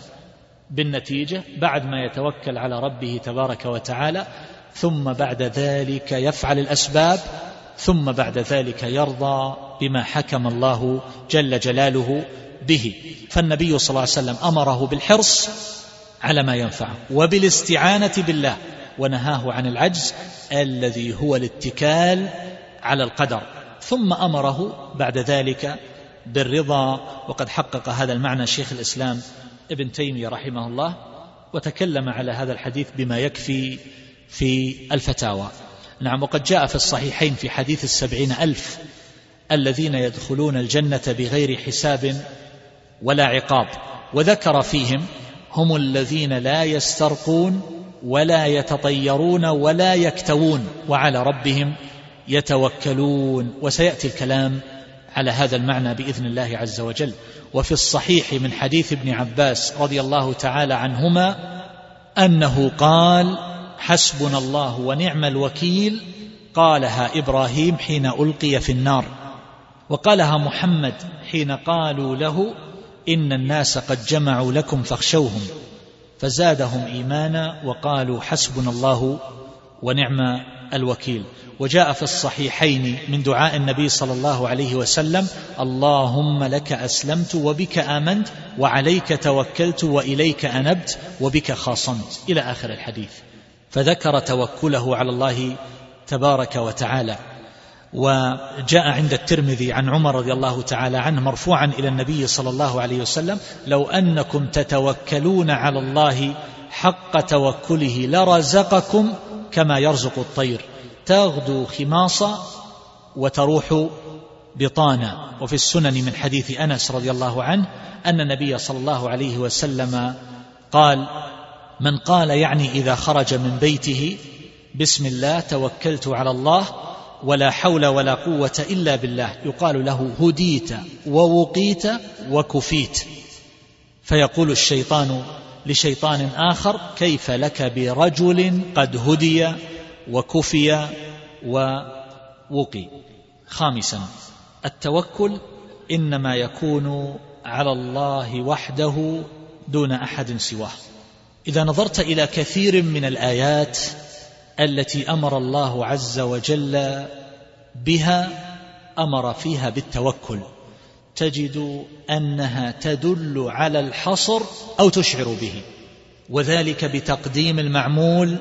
بالنتيجة بعد ما يتوكل على ربه تبارك وتعالى ثم بعد ذلك يفعل الأسباب ثم بعد ذلك يرضى بما حكم الله جل جلاله به. فالنبي صلى الله عليه وسلم أمره بالحرص على ما ينفعه وبالاستعانة بالله ونهاه عن العجز الذي هو الاتكال على القدر. ثم أمره بعد ذلك بالرضا وقد حقق هذا المعنى شيخ الإسلام ابن تيمية رحمه الله وتكلم على هذا الحديث بما يكفي في الفتاوى. نعم وقد جاء في الصحيحين في حديث السبعين ألف الذين يدخلون الجنة بغير حساب ولا عقاب وذكر فيهم هم الذين لا يسترقون ولا يتطيرون ولا يكتوون وعلى ربهم يتوكلون وسيأتي الكلام على هذا المعنى بإذن الله عز وجل. وفي الصحيح من حديث ابن عباس رضي الله تعالى عنهما أنه قال حسبنا الله ونعم الوكيل قالها إبراهيم حين ألقي في النار. وقالها محمد حين قالوا له إن الناس قد جمعوا لكم فاخشوهم. فزادهم إيمانا وقالوا حسبنا الله ونعم الوكيل. وجاء في الصحيحين من دعاء النبي صلى الله عليه وسلم اللهم لك أسلمت وبك آمنت وعليك توكلت وإليك أنبت وبك خاصمت. إلى آخر الحديث. فذكر توكله على الله تبارك وتعالى. وجاء عند الترمذي عن عمر رضي الله تعالى عنه مرفوعا إلى النبي صلى الله عليه وسلم لو أنكم تتوكلون على الله حق توكله لرزقكم كما يرزق الطير. تغدو خماصا وتروح بطانا وفي السنن من حديث أنس رضي الله عنه أن النبي صلى الله عليه وسلم قال من قال يعني إذا خرج من بيته بسم الله توكلت على الله ولا حول ولا قوة إلا بالله يقال له هديت ووقيت وكفيت. فيقول الشيطان لشيطان آخر كيف لك برجل قد هدي وكفي ووقي. خامسا التوكل إنما يكون على الله وحده دون أحد سواه. إذا نظرت إلى كثير من الآيات التي أمر الله عز وجل بها أمر فيها بالتوكل. تجد أنها تدل على الحصر أو تشعر به وذلك بتقديم المعمول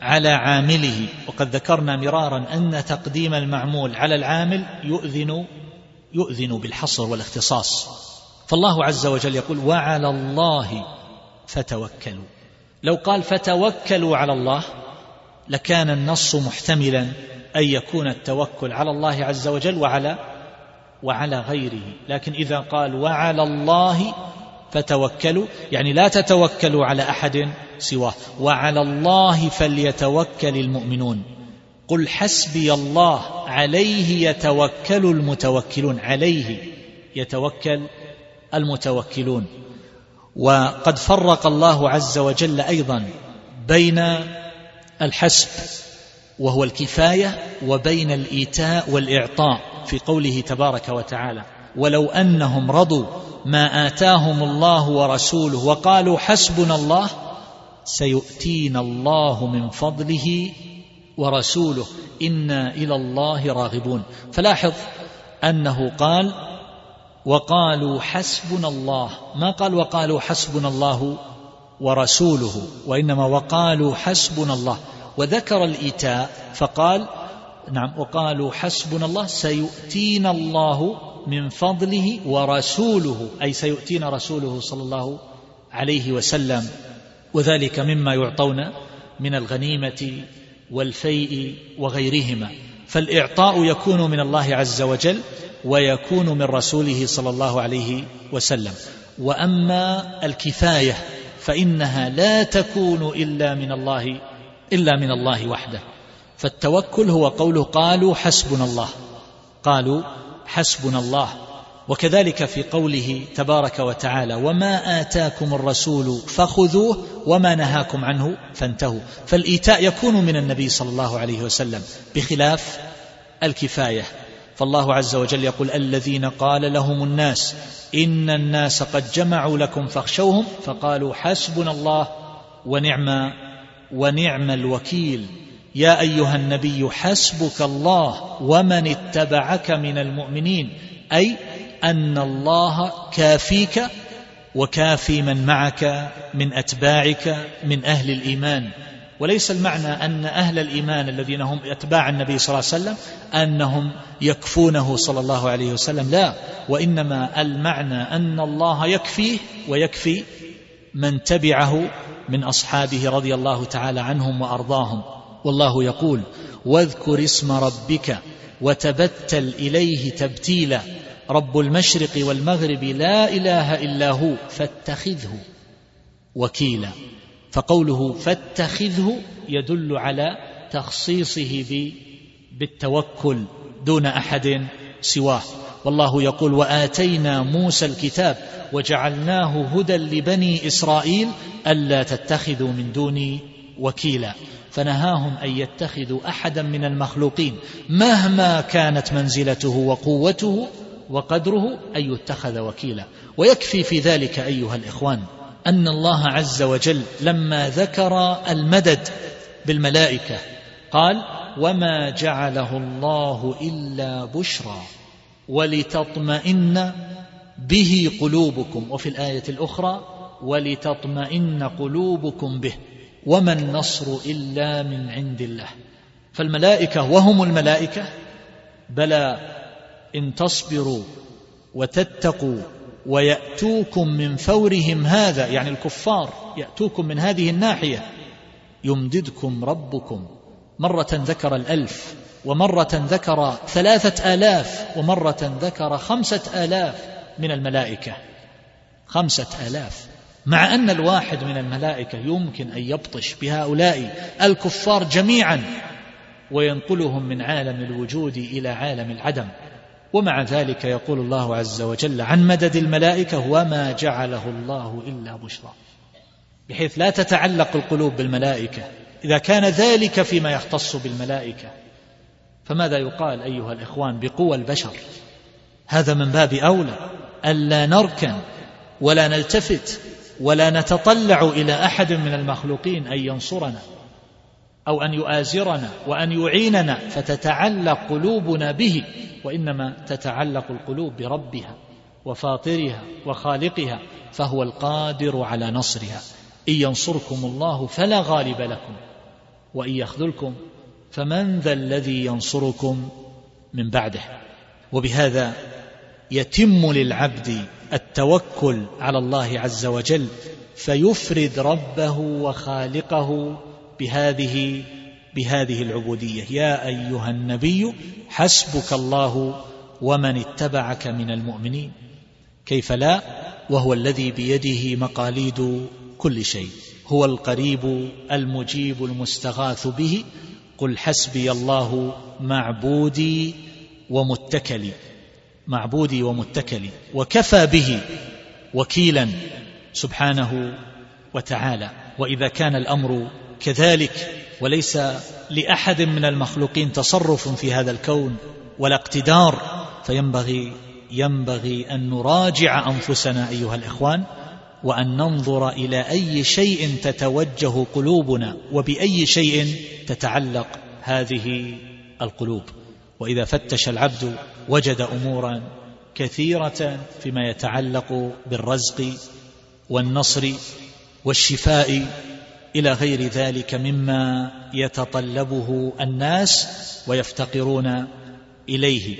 على عامله. وقد ذكرنا مرارا أن تقديم المعمول على العامل يؤذن يؤذن بالحصر والاختصاص. فالله عز وجل يقول وعلى الله فتوكلوا. لو قال فتوكلوا على الله لكان النص محتملا أن يكون التوكل على الله عز وجل وعلى وعلى غيره. لكن إذا قال وعلى الله فتوكلوا يعني لا تتوكلوا على أحد سواه. وعلى الله فليتوكل المؤمنون. قل حسبي الله عليه يتوكل المتوكلون. عليه يتوكل المتوكلون. وقد فرق الله عز وجل أيضا بين الحسب وهو الكفاية وبين الإيتاء والإعطاء في قوله تبارك وتعالى ولو أنهم رضوا ما آتاهم الله ورسوله وقالوا حسبنا الله سيؤتينا الله من فضله ورسوله إنا إلى الله راغبون. فلاحظ أنه قال وقالوا حسبنا الله. ما قال وقالوا حسبنا الله ورسوله وإنما وقالوا حسبنا الله. وذكر الإيتاء فقال نعم وقالوا حسبنا الله سيؤتينا الله من فضله ورسوله أي سيؤتينا رسوله صلى الله عليه وسلم. وذلك مما يعطون من الغنيمة والفيء وغيرهما. فالإعطاء يكون من الله عز وجل ويكون من رسوله صلى الله عليه وسلم. وأما الكفاية فإنها لا تكون إلا من الله إلا من الله وحده. فالتوكل هو قوله قالوا حسبنا الله. قالوا حسبنا الله. وكذلك في قوله تبارك وتعالى وما آتاكم الرسول فخذوه وما نهاكم عنه فانتهوا. فالإيتاء يكون من النبي صلى الله عليه وسلم بخلاف الكفاية. فالله عز وجل يقول الذين قال لهم الناس إن الناس قد جمعوا لكم فاخشوهم فقالوا حسبنا الله ونعم ونعم الوكيل. يا أيها النبي حسبك الله ومن اتبعك من المؤمنين. أي أن الله كافيك وكافي من معك من أتباعك من أهل الإيمان. وليس المعنى أن أهل الإيمان الذين هم أتباع النبي صلى الله عليه وسلم أنهم يكفونه صلى الله عليه وسلم. لا وإنما المعنى أن الله يكفيه ويكفي من تبعه من أصحابه رضي الله تعالى عنهم وأرضاهم. والله يقول واذكر اسم ربك وتبتل إليه تبتيلا رب المشرق والمغرب لا إله إلا هو فاتخذه وكيلا. فقوله فاتخذه يدل على تخصيصه بالتوكل دون أحد سواه. والله يقول وآتينا موسى الكتاب وجعلناه هدى لبني إسرائيل ألا تتخذوا من دوني وكيلا. فنهاهم أن يتخذوا أحدا من المخلوقين مهما كانت منزلته وقوته وقدره أن يتخذ وكيلا. ويكفي في ذلك أيها الإخوان أن الله عز وجل لما ذكر المدد بالملائكة قال وما جعله الله إلا بشرى ولتطمئن به قلوبكم. وفي الآية الأخرى ولتطمئن قلوبكم به وما النصر إلا من عند الله. فالملائكة وهم الملائكة بلى إن تصبروا وتتقوا ويأتوكم من فورهم هذا يعني الكفار يأتوكم من هذه الناحية يمددكم ربكم. مرة ذكر الألف ومرة ذكر ثلاثة آلاف ومرة ذكر خمسة آلاف من الملائكة. خمسة آلاف. مع أن الواحد من الملائكة يمكن أن يبطش بهؤلاء الكفار جميعا وينقلهم من عالم الوجود إلى عالم العدم. ومع ذلك يقول الله عز وجل عن مدد الملائكة وما جعله الله إلا بشرى بحيث لا تتعلق القلوب بالملائكة. إذا كان ذلك فيما يختص بالملائكة فماذا يقال أيها الإخوان بقوى البشر؟ هذا من باب أولى. ألا نركن ولا نلتفت ولا نتطلع إلى أحد من المخلوقين أن ينصرنا. أو أن يؤازرنا وأن يعيننا فتتعلق قلوبنا به وإنما تتعلق القلوب بربها وفاطرها وخالقها فهو القادر على نصرها. إن ينصركم الله فلا غالب لكم وإن يخذلكم فمن ذا الذي ينصركم من بعده. وبهذا يتم للعبد التوكل على الله عز وجل فيفرد ربه وخالقه بهذه بهذه العبودية. يا أيها النبي حسبك الله ومن اتبعك من المؤمنين. كيف لا؟ وهو الذي بيده مقاليد كل شيء. هو القريب المجيب المستغاث به. قل حسبي الله معبودي ومتكلي. معبودي ومتكلي. وكفى به وكيلا سبحانه وتعالى. وإذا كان الأمر كذلك وليس لأحد من المخلوقين تصرف في هذا الكون ولا اقتدار فينبغي ينبغي أن نراجع أنفسنا أيها الإخوان وأن ننظر إلى أي شيء تتوجه قلوبنا وبأي شيء تتعلق هذه القلوب. وإذا فتش العبد وجد أمورا كثيرة فيما يتعلق بالرزق والنصر والشفاء إلى غير ذلك مما يتطلبه الناس ويفتقرون إليه.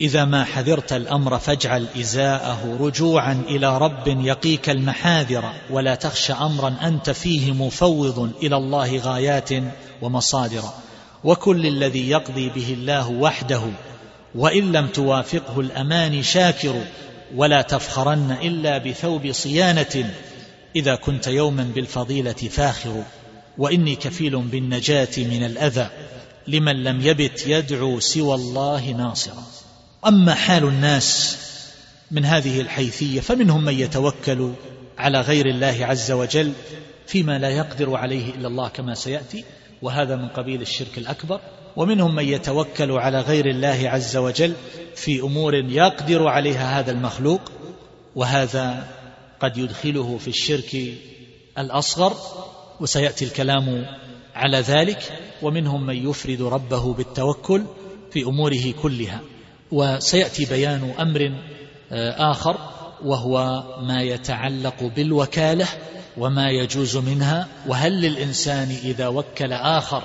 إذا ما حذرت الأمر فاجعل إزاءه رجوعا إلى رب يقيك المحاذر ولا تخش امرا أنت فيه مفوض إلى الله غايات ومصادر. وكل الذي يقضي به الله وحده وإن لم توافقه الاماني شاكر ولا تفخرن إلا بثوب صيانة إذا كنت يوما بالفضيلة فاخر وإني كفيل بالنجاة من الأذى لمن لم يبت يدعو سوى الله ناصرا. أما حال الناس من هذه الحيثية فمنهم من يتوكل على غير الله عز وجل فيما لا يقدر عليه إلا الله كما سيأتي وهذا من قبيل الشرك الأكبر. ومنهم من يتوكل على غير الله عز وجل في أمور يقدر عليها هذا المخلوق وهذا قد يدخله في الشرك الأصغر وسيأتي الكلام على ذلك ومنهم من يفرد ربه بالتوكل في أموره كلها. وسيأتي بيان أمر آه، آخر وهو ما يتعلق بالوكالة وما يجوز منها. وهل للإنسان إذا وكل آخر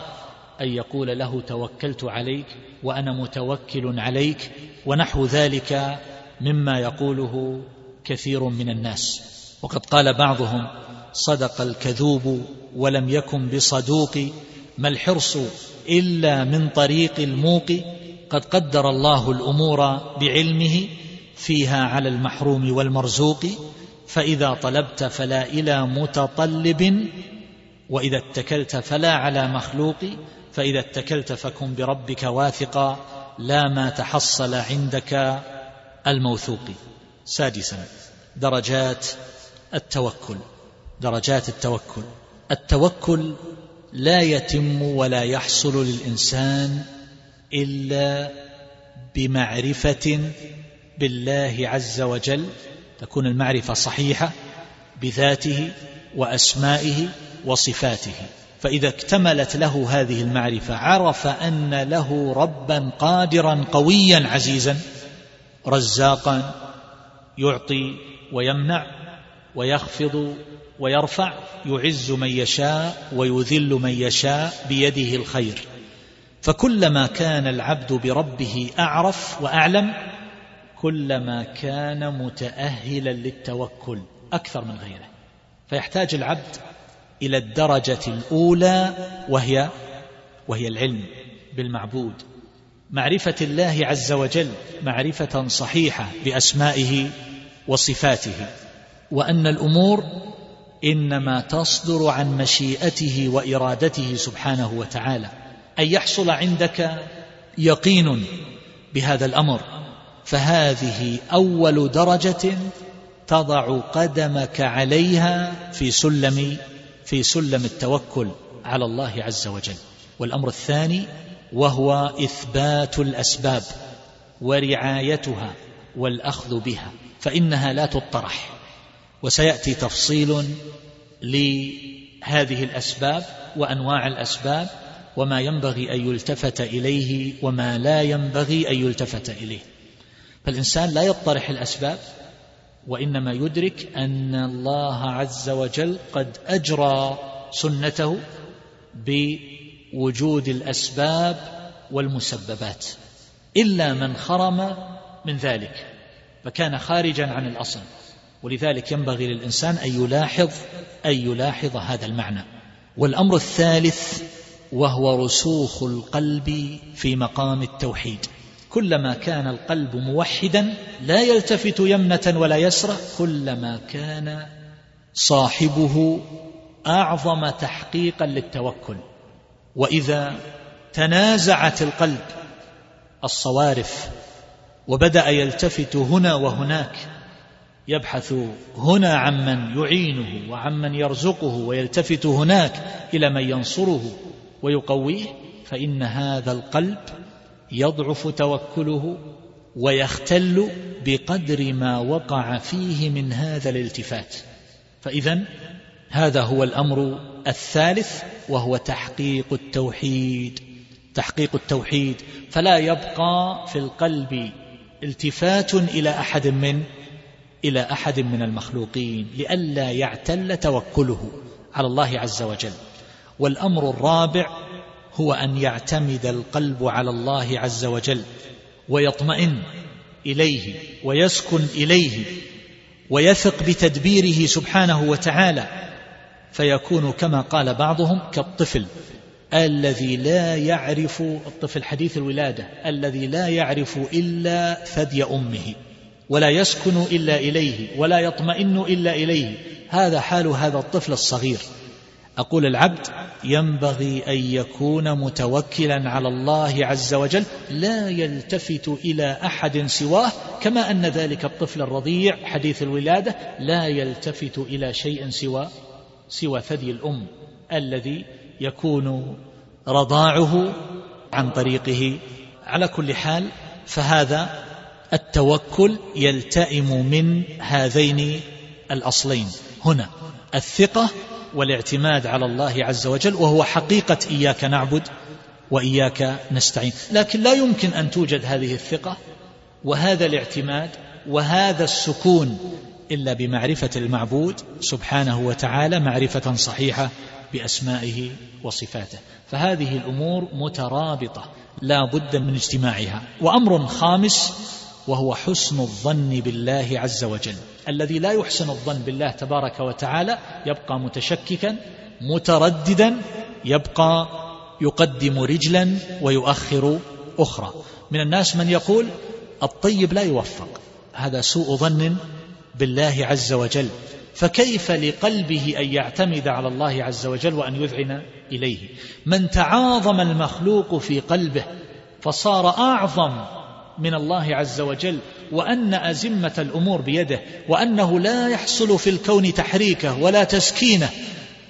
أن يقول له توكلت عليك وأنا متوكل عليك ونحو ذلك مما يقوله كثير من الناس. وقد قال بعضهم صدق الكذوب ولم يكن بصدوق ما الحرص إلا من طريق الموق. قد قدر الله الأمور بعلمه فيها على المحروم والمرزوق. فإذا طلبت فلا إلى متطلب وإذا اتكلت فلا على مخلوق. فإذا اتكلت فكن بربك واثقا لا ما تحصل عندك الموثوق. سادسا. درجات التوكل. درجات التوكل. التوكل لا يتم ولا يحصل للإنسان إلا بمعرفة بالله عز وجل. تكون المعرفة صحيحة بذاته وأسمائه وصفاته. فإذا اكتملت له هذه المعرفة عرف أن له ربا قادرا قويا عزيزا رزاقا يعطي ويمنع ويخفض ويرفع يعز من يشاء ويذل من يشاء بيده الخير. فكلما كان العبد بربه أعرف وأعلم كلما كان متأهلا للتوكل أكثر من غيره. فيحتاج العبد إلى الدرجة الأولى وهي وهي العلم بالمعبود. معرفة الله عز وجل معرفة صحيحة بأسمائه وصفاته وأن الأمور إنما تصدر عن مشيئته وإرادته سبحانه وتعالى أن يحصل عندك يقين بهذا الأمر فهذه أول درجة تضع قدمك عليها في سلم في سلم التوكل على الله عز وجل. والأمر الثاني وهو إثبات الأسباب ورعايتها والأخذ بها فإنها لا تطرح. وسيأتي تفصيل لهذه الأسباب وأنواع الأسباب وما ينبغي أن يلتفت إليه وما لا ينبغي أن يلتفت إليه. فالإنسان لا يطرح الأسباب وإنما يدرك أن الله عز وجل قد أجرى سنته بوجود الأسباب والمسببات إلا من خرم من ذلك فكان خارجا عن الأصل ولذلك ينبغي للإنسان أن يلاحظ أن يلاحظ هذا المعنى. والأمر الثالث وهو رسوخ القلب في مقام التوحيد. كلما كان القلب موحدا لا يلتفت يمنة ولا يسرى كلما كان صاحبه أعظم تحقيقا للتوكل. وإذا تنازعت القلب الصوارف وبدأ يلتفت هنا وهناك يبحث هنا عمن يعينه وعمن يرزقه ويلتفت هناك إلى من ينصره ويقويه فإن هذا القلب يضعف توكله ويختل بقدر ما وقع فيه من هذا الالتفات. فإذا هذا هو الأمر الثالث وهو تحقيق التوحيد. تحقيق التوحيد. فلا يبقى في القلب التفات إلى أحد من إلى أحد من المخلوقين لئلا يعتل توكله على الله عز وجل. والأمر الرابع هو أن يعتمد القلب على الله عز وجل ويطمئن إليه ويسكن إليه ويثق بتدبيره سبحانه وتعالى. فيكون كما قال بعضهم كالطفل الذي لا يعرف الطفل حديث الولادة الذي لا يعرف إلا ثدي أمه ولا يسكن إلا إليه ولا يطمئن إلا إليه. هذا حال هذا الطفل الصغير. أقول العبد ينبغي أن يكون متوكلا على الله عز وجل لا يلتفت إلى أحد سواه كما أن ذلك الطفل الرضيع حديث الولادة لا يلتفت إلى شيء سوى سوى ثدي الأم الذي يكون رضاعه عن طريقه. على كل حال فهذا التوكل يلتئم من هذين الأصلين. هنا الثقة والاعتماد على الله عز وجل وهو حقيقة إياك نعبد وإياك نستعين. لكن لا يمكن أن توجد هذه الثقة وهذا الاعتماد وهذا السكون إلا بمعرفة المعبود سبحانه وتعالى معرفة صحيحة بأسمائه وصفاته. فهذه الأمور مترابطة لا بد من اجتماعها. وأمر خامس وهو حسن الظن بالله عز وجل. الذي لا يحسن الظن بالله تبارك وتعالى يبقى متشككا مترددا يبقى يقدم رجلا ويؤخر أخرى. من الناس من يقول الطيب لا يوفق هذا سوء ظن بالله عز وجل فكيف لقلبه أن يعتمد على الله عز وجل وأن يذعن إليه؟ من تعاظم المخلوق في قلبه فصار أعظم من الله عز وجل وأن أزمة الأمور بيده وأنه لا يحصل في الكون تحريكه ولا تسكينه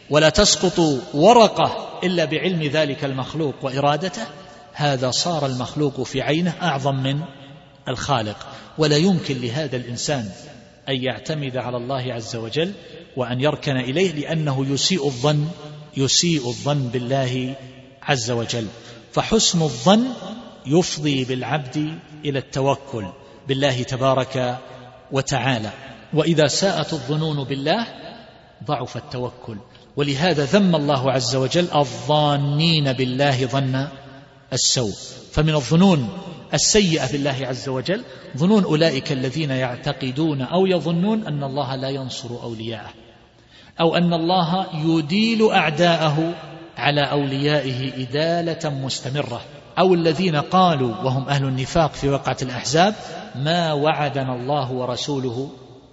ولا تسقط ورقه إلا بعلم ذلك المخلوق وإرادته. هذا صار المخلوق في عينه أعظم من الخالق ولا يمكن لهذا الإنسان أن يعتمد على الله عز وجل وأن يركن إليه لأنه يسيء الظن يسيء الظن بالله عز وجل. فحسن الظن يفضي بالعبد إلى التوكل بالله تبارك وتعالى. وإذا ساءت الظنون بالله ضعف التوكل. ولهذا ذم الله عز وجل الظانين بالله ظن السوء. فمن الظنون السيئة بالله عز وجل ظنون أولئك الذين يعتقدون أو يظنون أن الله لا ينصر أولياءه أو أن الله يديل أعداءه على أوليائه إدالة مستمرة أو الذين قالوا وهم أهل النفاق في وقعة الأحزاب ما وعدنا الله ورسوله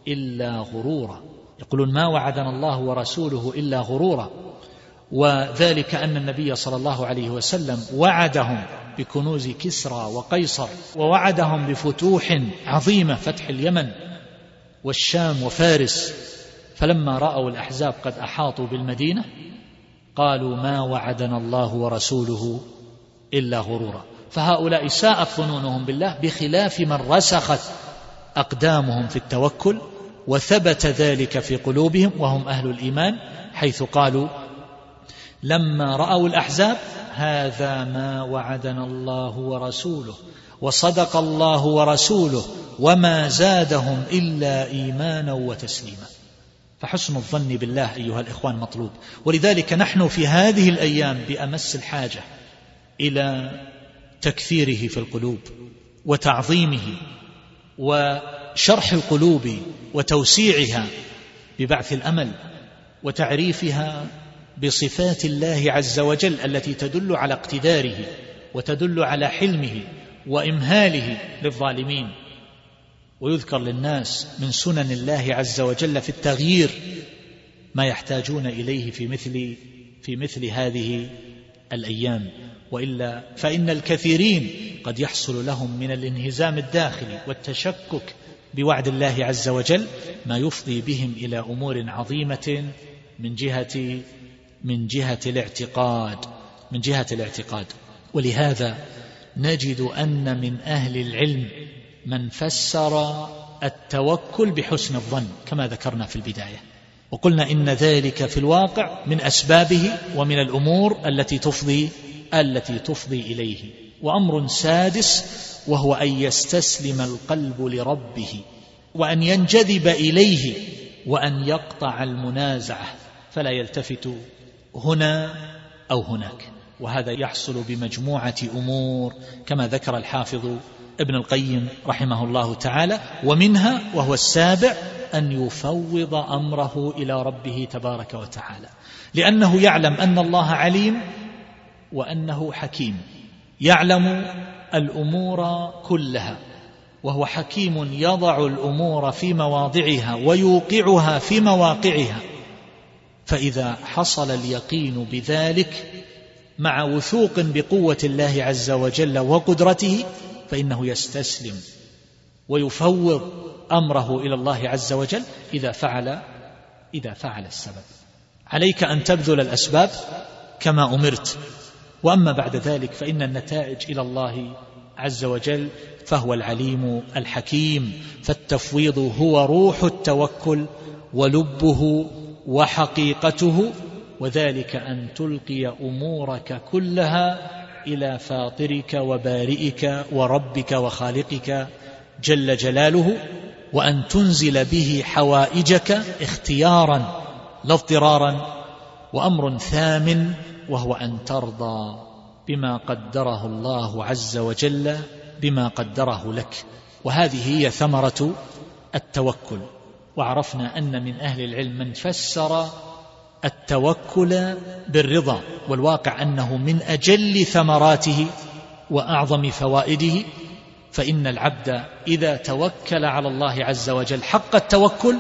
إلا غرورا. يقولون ما وعدنا الله ورسوله إلا غرورا وذلك أن النبي صلى الله عليه وسلم وعدهم بكنوز كسرى وقيصر ووعدهم بفتوح عظيمة فتح اليمن والشام وفارس. فلما رأوا الأحزاب قد أحاطوا بالمدينة قالوا ما وعدنا الله ورسوله إلا غرورا. فهؤلاء ساءت ظنونهم بالله بخلاف من رسخت أقدامهم في التوكل وثبت ذلك في قلوبهم وهم أهل الإيمان حيث قالوا لما رأوا الأحزاب هذا ما وعدنا الله ورسوله وصدق الله ورسوله وما زادهم إلا إيمانا وتسليما. فحسن الظن بالله أيها الإخوان مطلوب. ولذلك نحن في هذه الأيام بأمس الحاجة إلى تكثيره في القلوب وتعظيمه وشرح القلوب وتوسيعها ببعث الأمل وتعريفها بصفات الله عز وجل التي تدل على اقتداره وتدل على حلمه وإمهاله للظالمين. ويذكر للناس من سنن الله عز وجل في التغيير ما يحتاجون إليه في مثل في مثل هذه الأيام. وإلا فإن الكثيرين قد يحصل لهم من الانهزام الداخلي والتشكك بوعد الله عز وجل ما يفضي بهم إلى أمور عظيمة من جهة من جهة الاعتقاد من جهة الاعتقاد. ولهذا نجد أن من أهل العلم من فسر التوكل بحسن الظن كما ذكرنا في البداية. وقلنا إن ذلك في الواقع من أسبابه ومن الأمور التي تفضي التي تفضي إليه. وأمر سادس وهو أن يستسلم القلب لربه وأن ينجذب إليه وأن يقطع المنازعة. فلا يلتفت هنا أو هناك. وهذا يحصل بمجموعة أمور كما ذكر الحافظ ابن القيم رحمه الله تعالى ومنها وهو السابع أن يفوض أمره إلى ربه تبارك وتعالى. لأنه يعلم أن الله عليم وأنه حكيم. يعلم الأمور كلها وهو حكيم يضع الأمور في مواضعها ويوقعها في مواقعها. فإذا حصل اليقين بذلك مع وثوق بقوة الله عز وجل وقدرته فإنه يستسلم ويفوض أمره إلى الله عز وجل إذا فعل إذا فعل السبب. عليك أن تبذل الأسباب كما أمرت. وأما بعد ذلك فإن النتائج إلى الله عز وجل فهو العليم الحكيم فالتفويض هو روح التوكل ولبه وحقيقته وذلك أن تلقي أمورك كلها إلى فاطرك وبارئك وربك وخالقك جل جلاله وأن تنزل به حوائجك اختيارا لا اضطرارا وأمر ثامن وهو أن ترضى بما قدره الله عز وجل بما قدره لك. وهذه هي ثمرة التوكل. وعرفنا أن من أهل العلم من فسر التوكل بالرضا والواقع أنه من أجل ثمراته وأعظم فوائده فإن العبد إذا توكل على الله عز وجل حق التوكل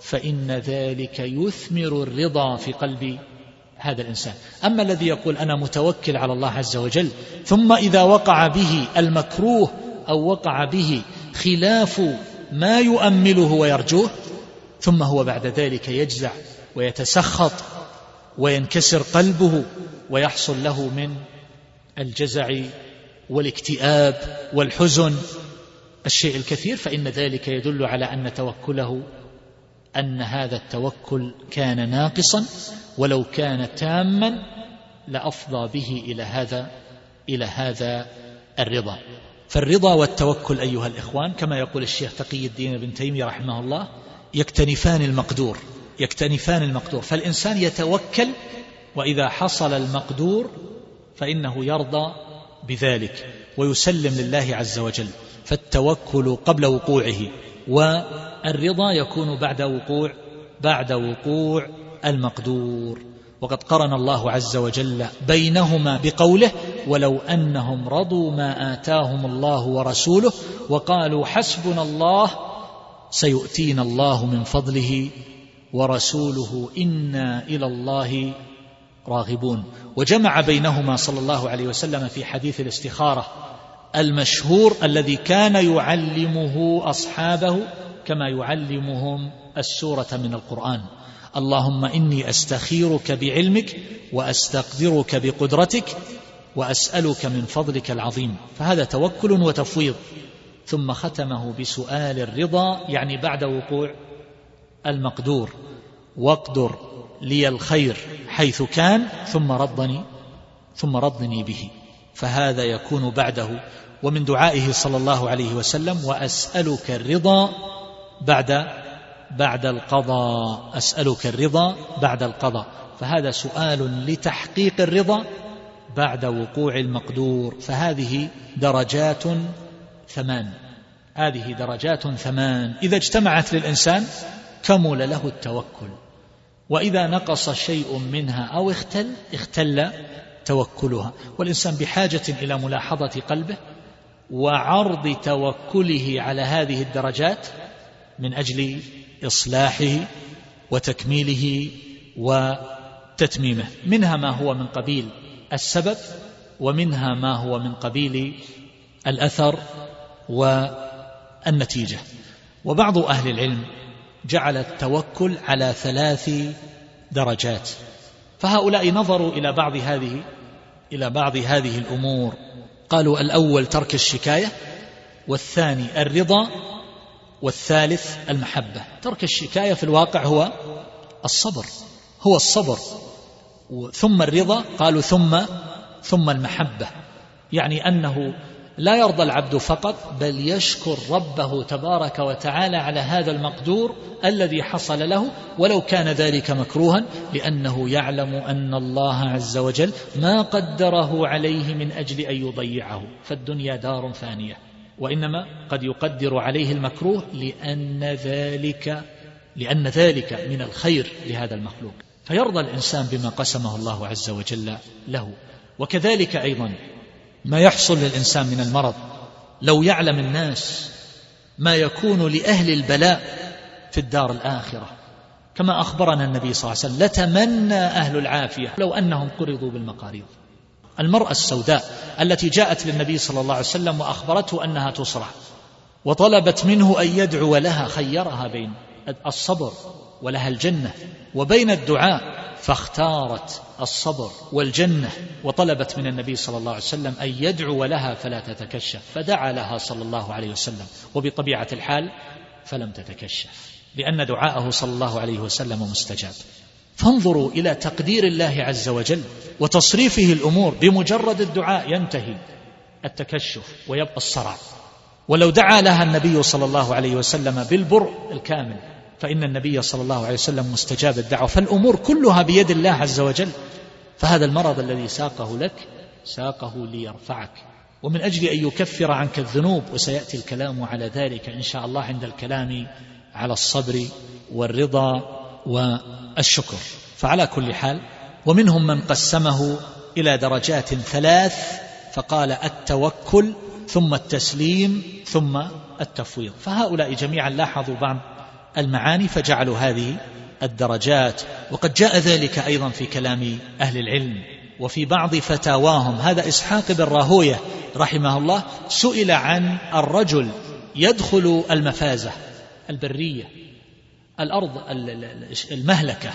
فإن ذلك يثمر الرضا في قلب هذا الإنسان. أما الذي يقول أنا متوكل على الله عز وجل ثم إذا وقع به المكروه أو وقع به خلاف ما يؤمله ويرجوه ثم هو بعد ذلك يجزع ويتسخط وينكسر قلبه ويحصل له من الجزع والاكتئاب والحزن. الشيء الكثير فإن ذلك يدل على أن توكله أن هذا التوكل كان ناقصا ولو كان تاما لأفضى به إلى هذا إلى هذا الرضا. فالرضا والتوكل أيها الإخوان كما يقول الشيخ تقي الدين بن تيمية رحمه الله يكتنفان المقدور يكتنفان المقدور. فالإنسان يتوكل وإذا حصل المقدور فإنه يرضى بذلك ويسلم لله عز وجل. فالتوكل قبل وقوعه والرضا يكون بعد وقوع بعد وقوع المقدور. وقد قرن الله عز وجل بينهما بقوله ولو أنهم رضوا ما آتاهم الله ورسوله وقالوا حسبنا الله سيؤتينا الله من فضله ورسوله إنا إلى الله راغبون. وجمع بينهما صلى الله عليه وسلم في حديث الاستخارة المشهور الذي كان يعلمه أصحابه كما يعلمهم السورة من القرآن. اللهم إني أستخيرك بعلمك وأستقدرك بقدرتك وأسألك من فضلك العظيم. فهذا توكل وتفويض. ثم ختمه بسؤال الرضا يعني بعد وقوع المقدور. واقدر لي الخير حيث كان ثم رضني ثم رضني به. فهذا يكون بعده. ومن دعائه صلى الله عليه وسلم وأسألك الرضا بعد بعد القضاء أسألك الرضا بعد القضاء. فهذا سؤال لتحقيق الرضا بعد وقوع المقدور. فهذه درجات ثمان. هذه درجات ثمان. إذا اجتمعت للإنسان كمل له التوكل. وإذا نقص شيء منها أو اختل اختل توكلها. والإنسان بحاجة إلى ملاحظة قلبه وعرض توكله على هذه الدرجات من أجل إصلاحه وتكميله وتتميمه. منها ما هو من قبيل السبب ومنها ما هو من قبيل الأثر والنتيجة. وبعض أهل العلم جعل التوكل على ثلاث درجات. فهؤلاء نظروا إلى بعض هذه إلى بعض هذه الأمور. قالوا الأول ترك الشكاية والثاني الرضا والثالث المحبة. ترك الشكاية في الواقع هو الصبر هو الصبر. ثم الرضا قالوا ثم ثم المحبة. يعني أنه لا يرضى العبد فقط بل يشكر ربه تبارك وتعالى على هذا المقدور الذي حصل له ولو كان ذلك مكروها لأنه يعلم أن الله عز وجل ما قدره عليه من أجل أن يضيعه. فالدنيا دار فانية. وإنما قد يقدر عليه المكروه لأن ذلك لأن ذلك من الخير لهذا المخلوق. فيرضى الإنسان بما قسمه الله عز وجل له. وكذلك أيضا ما يحصل للإنسان من المرض لو يعلم الناس ما يكون لأهل البلاء في الدار الآخرة. كما أخبرنا النبي صلى الله عليه وسلم لتمنى أهل العافية لو أنهم قرضوا بالمقاريض. المرأة السوداء التي جاءت للنبي صلى الله عليه وسلم وأخبرته أنها تصرع وطلبت منه أن يدعو لها خيرها بين الصبر ولها الجنة وبين الدعاء فاختارت الصبر والجنة وطلبت من النبي صلى الله عليه وسلم أن يدعو لها فلا تتكشف فدعا لها صلى الله عليه وسلم وبطبيعة الحال فلم تتكشف لأن دعاءه صلى الله عليه وسلم مستجاب. فانظروا إلى تقدير الله عز وجل وتصريفه الأمور بمجرد الدعاء ينتهي التكشف ويبقى الصرع ولو دعا لها النبي صلى الله عليه وسلم بالبرء الكامل فإن النبي صلى الله عليه وسلم مستجاب الدعوة. فالأمور كلها بيد الله عز وجل. فهذا المرض الذي ساقه لك ساقه ليرفعك. ومن أجل أن يكفر عنك الذنوب وسيأتي الكلام على ذلك إن شاء الله عند الكلام على الصبر والرضا والشكر فعلى كل حال ومنهم من قسمه إلى درجات ثلاث فقال التوكل ثم التسليم ثم التفويض. فهؤلاء جميعا لاحظوا بعض المعاني فجعلوا هذه الدرجات. وقد جاء ذلك أيضا في كلام أهل العلم وفي بعض فتاواهم. هذا إسحاق بن راهوية رحمه الله سئل عن الرجل يدخل المفازة البرية. الأرض المهلكة.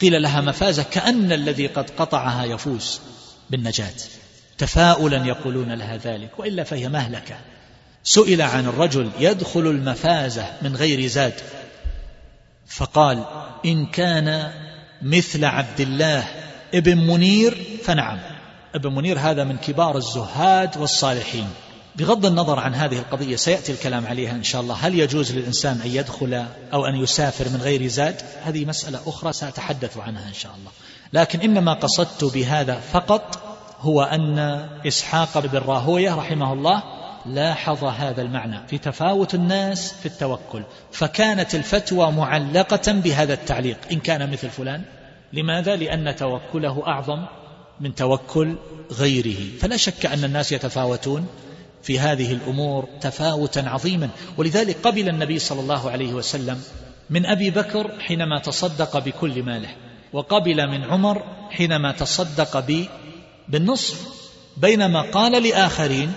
قيل لها مفازة كأن الذي قد قطعها يفوز بالنجاة. تفاؤلا يقولون لها ذلك وإلا فهي مهلكة. سئل عن الرجل يدخل المفازة من غير زاد فقال إن كان مثل عبد الله ابن منير فنعم. ابن منير هذا من كبار الزهاد والصالحين. بغض النظر عن هذه القضية سيأتي الكلام عليها إن شاء الله. هل يجوز للإنسان أن يدخل أو أن يسافر من غير زاد؟ هذه مسألة أخرى سأتحدث عنها إن شاء الله. لكن إنما قصدت بهذا فقط هو أن إسحاق بن راهوية رحمه الله لاحظ هذا المعنى في تفاوت الناس في التوكل. فكانت الفتوى معلقة بهذا التعليق. إن كان مثل فلان لماذا؟ لأن توكله أعظم من توكل غيره. فلا شك أن الناس يتفاوتون في هذه الأمور تفاوتا عظيما. ولذلك قبل النبي صلى الله عليه وسلم من أبي بكر حينما تصدق بكل ماله وقبل من عمر حينما تصدق بالنصف بينما قال لآخرين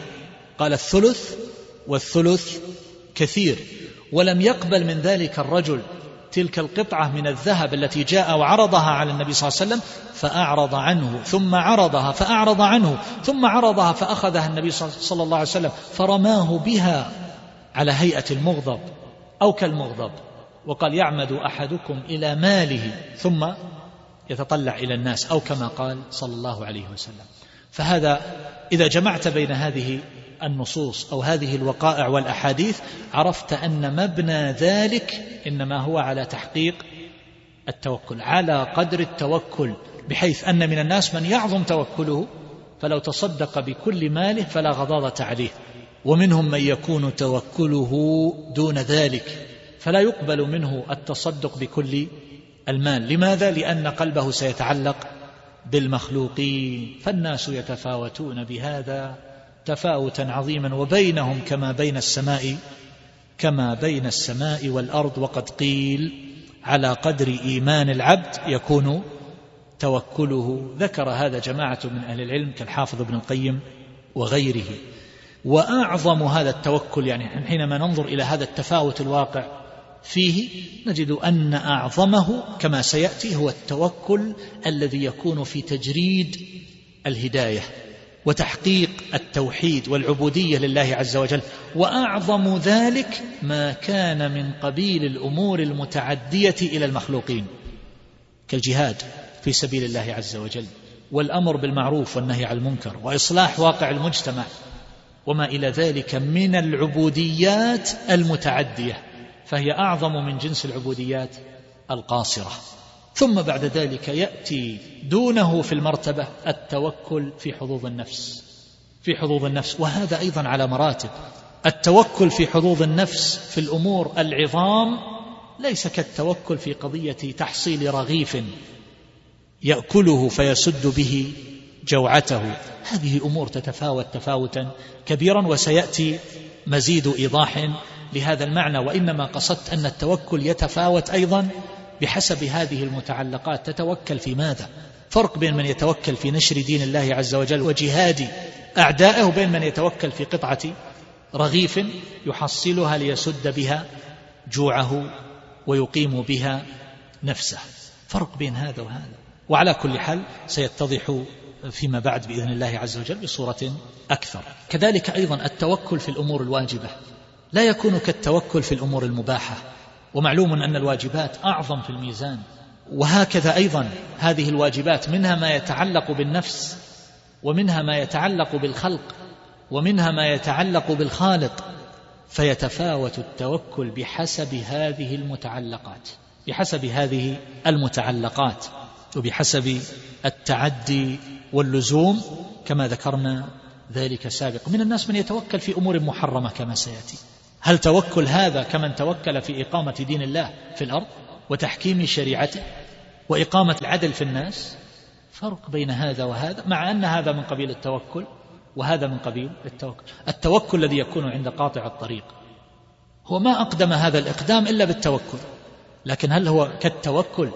قال الثلث والثلث كثير. ولم يقبل من ذلك الرجل تلك القطعة من الذهب التي جاء وعرضها على النبي صلى الله عليه وسلم فأعرض عنه ثم عرضها فأعرض عنه ثم عرضها فأخذها النبي صلى الله عليه وسلم فرماه بها على هيئة المغضب أو كالمغضب وقال يعمد أحدكم إلى ماله ثم يتطلع إلى الناس أو كما قال صلى الله عليه وسلم. فهذا إذا جمعت بين هذه النصوص أو هذه الوقائع والأحاديث عرفت أن مبنى ذلك إنما هو على تحقيق التوكل على قدر التوكل بحيث أن من الناس من يعظم توكله فلو تصدق بكل ماله فلا غضاضة عليه ومنهم من يكون توكله دون ذلك فلا يقبل منه التصدق بكل المال. لماذا؟ لأن قلبه سيتعلق بالمخلوقين فالناس يتفاوتون بهذا. تفاوتا عظيما وبينهم كما بين السماء كما بين السماء والأرض وقد قيل على قدر إيمان العبد يكون توكله. ذكر هذا جماعة من أهل العلم كالحافظ ابن القيم وغيره. وأعظم هذا التوكل يعني حينما ننظر إلى هذا التفاوت الواقع فيه نجد أن أعظمه كما سيأتي هو التوكل الذي يكون في تجريد الهداية. وتحقيق التوحيد والعبودية لله عز وجل. وأعظم ذلك ما كان من قبيل الأمور المتعدية إلى المخلوقين كالجهاد في سبيل الله عز وجل والأمر بالمعروف والنهي عن المنكر وإصلاح واقع المجتمع وما إلى ذلك من العبوديات المتعدية فهي أعظم من جنس العبوديات القاصرة. ثم بعد ذلك يأتي دونه في المرتبة التوكل في حظوظ النفس في حظوظ النفس وهذا أيضا على مراتب. التوكل في حظوظ النفس في الأمور العظام ليس كالتوكل في قضية تحصيل رغيف يأكله فيسد به جوعته. هذه أمور تتفاوت تفاوتا كبيرا وسيأتي مزيد إيضاح لهذا المعنى. وإنما قصدت أن التوكل يتفاوت أيضا بحسب هذه المتعلقات تتوكل في ماذا؟ فرق بين من يتوكل في نشر دين الله عز وجل وجهاد أعدائه وبين من يتوكل في قطعة رغيف يحصلها ليسد بها جوعه ويقيم بها نفسه. فرق بين هذا وهذا. وعلى كل حال سيتضح فيما بعد بإذن الله عز وجل بصورة أكثر. كذلك أيضا التوكل في الأمور الواجبة. لا يكون كالتوكل في الأمور المباحة. ومعلوم أن الواجبات أعظم في الميزان. وهكذا أيضا هذه الواجبات منها ما يتعلق بالنفس ومنها ما يتعلق بالخلق ومنها ما يتعلق بالخالق. فيتفاوت التوكل بحسب هذه المتعلقات بحسب هذه المتعلقات وبحسب التعدي واللزوم كما ذكرنا ذلك سابق من الناس من يتوكل في أمور محرمة كما سيأتي. هل توكل هذا كمن توكل في إقامة دين الله في الأرض وتحكيم شريعته وإقامة العدل في الناس؟ فرق بين هذا وهذا مع أن هذا من قبيل التوكل وهذا من قبيل التوكل. التوكل الذي يكون عند قاطع الطريق هو ما أقدم هذا الإقدام إلا بالتوكل. لكن هل هو كالتوكل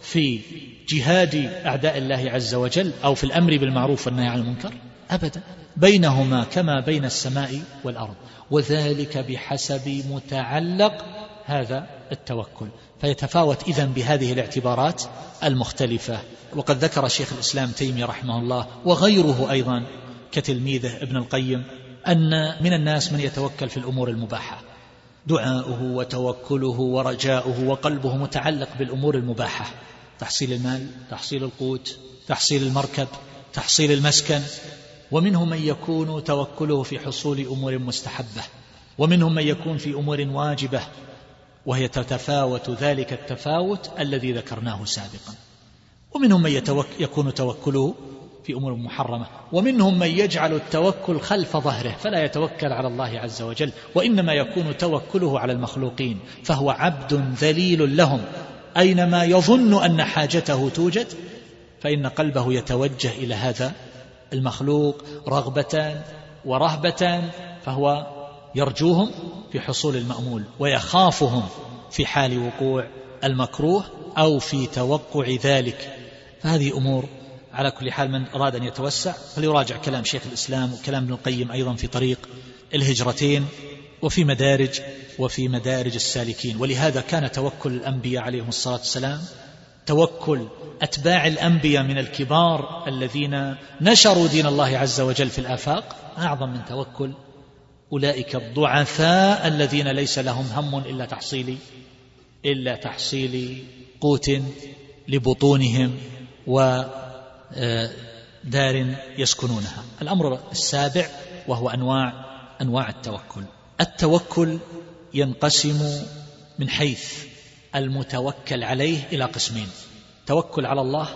في جهاد أعداء الله عز وجل أو في الأمر بالمعروف والنهي عن المنكر؟ ابدا. بينهما كما بين السماء والأرض. وذلك بحسب متعلق هذا التوكل. فيتفاوت إذن بهذه الاعتبارات المختلفة. وقد ذكر شيخ الإسلام تيمية رحمه الله وغيره أيضا كتلميذه ابن القيم أن من الناس من يتوكل في الأمور المباحة. دعاؤه وتوكله ورجاؤه وقلبه متعلق بالأمور المباحة. تحصيل المال تحصيل القوت تحصيل المركب تحصيل المسكن ومنهم من يكون توكله في حصول أمور مستحبة ومنهم من يكون في أمور واجبة وهي تتفاوت ذلك التفاوت الذي ذكرناه سابقا. ومنهم من يتوك يكون توكله في أمور محرمة ومنهم من يجعل التوكل خلف ظهره فلا يتوكل على الله عز وجل وإنما يكون توكله على المخلوقين فهو عبد ذليل لهم. أينما يظن أن حاجته توجد فإن قلبه يتوجه إلى هذا المخلوق رغبة ورهبة فهو يرجوهم في حصول المأمول ويخافهم في حال وقوع المكروه أو في توقع ذلك. فهذه أمور على كل حال من أراد أن يتوسع. فليراجع كلام شيخ الإسلام وكلام ابن القيم أيضا في طريق الهجرتين وفي مدارج وفي مدارج السالكين. ولهذا كان توكل الأنبياء عليهم الصلاة والسلام توكل أتباع الأنبياء من الكبار الذين نشروا دين الله عز وجل في الآفاق أعظم من توكل. أولئك الضعفاء الذين ليس لهم هم إلا تحصيل إلا تحصيل قوت لبطونهم ودار يسكنونها. الأمر السابع وهو أنواع أنواع التوكل. التوكل ينقسم من حيث المتوكل عليه إلى قسمين. توكل على الله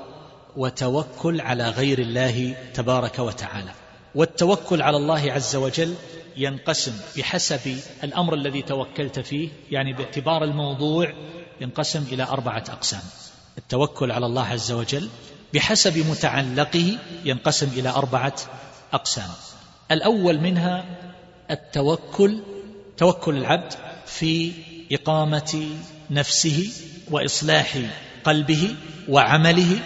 وتوكل على غير الله تبارك وتعالى. والتوكل على الله عز وجل ينقسم بحسب الأمر الذي توكلت فيه يعني باعتبار الموضوع ينقسم إلى أربعة أقسام. التوكل على الله عز وجل بحسب متعلقه ينقسم إلى أربعة أقسام. الأول منها التوكل توكل العبد في إقامة نفسه وإصلاح قلبه وعمله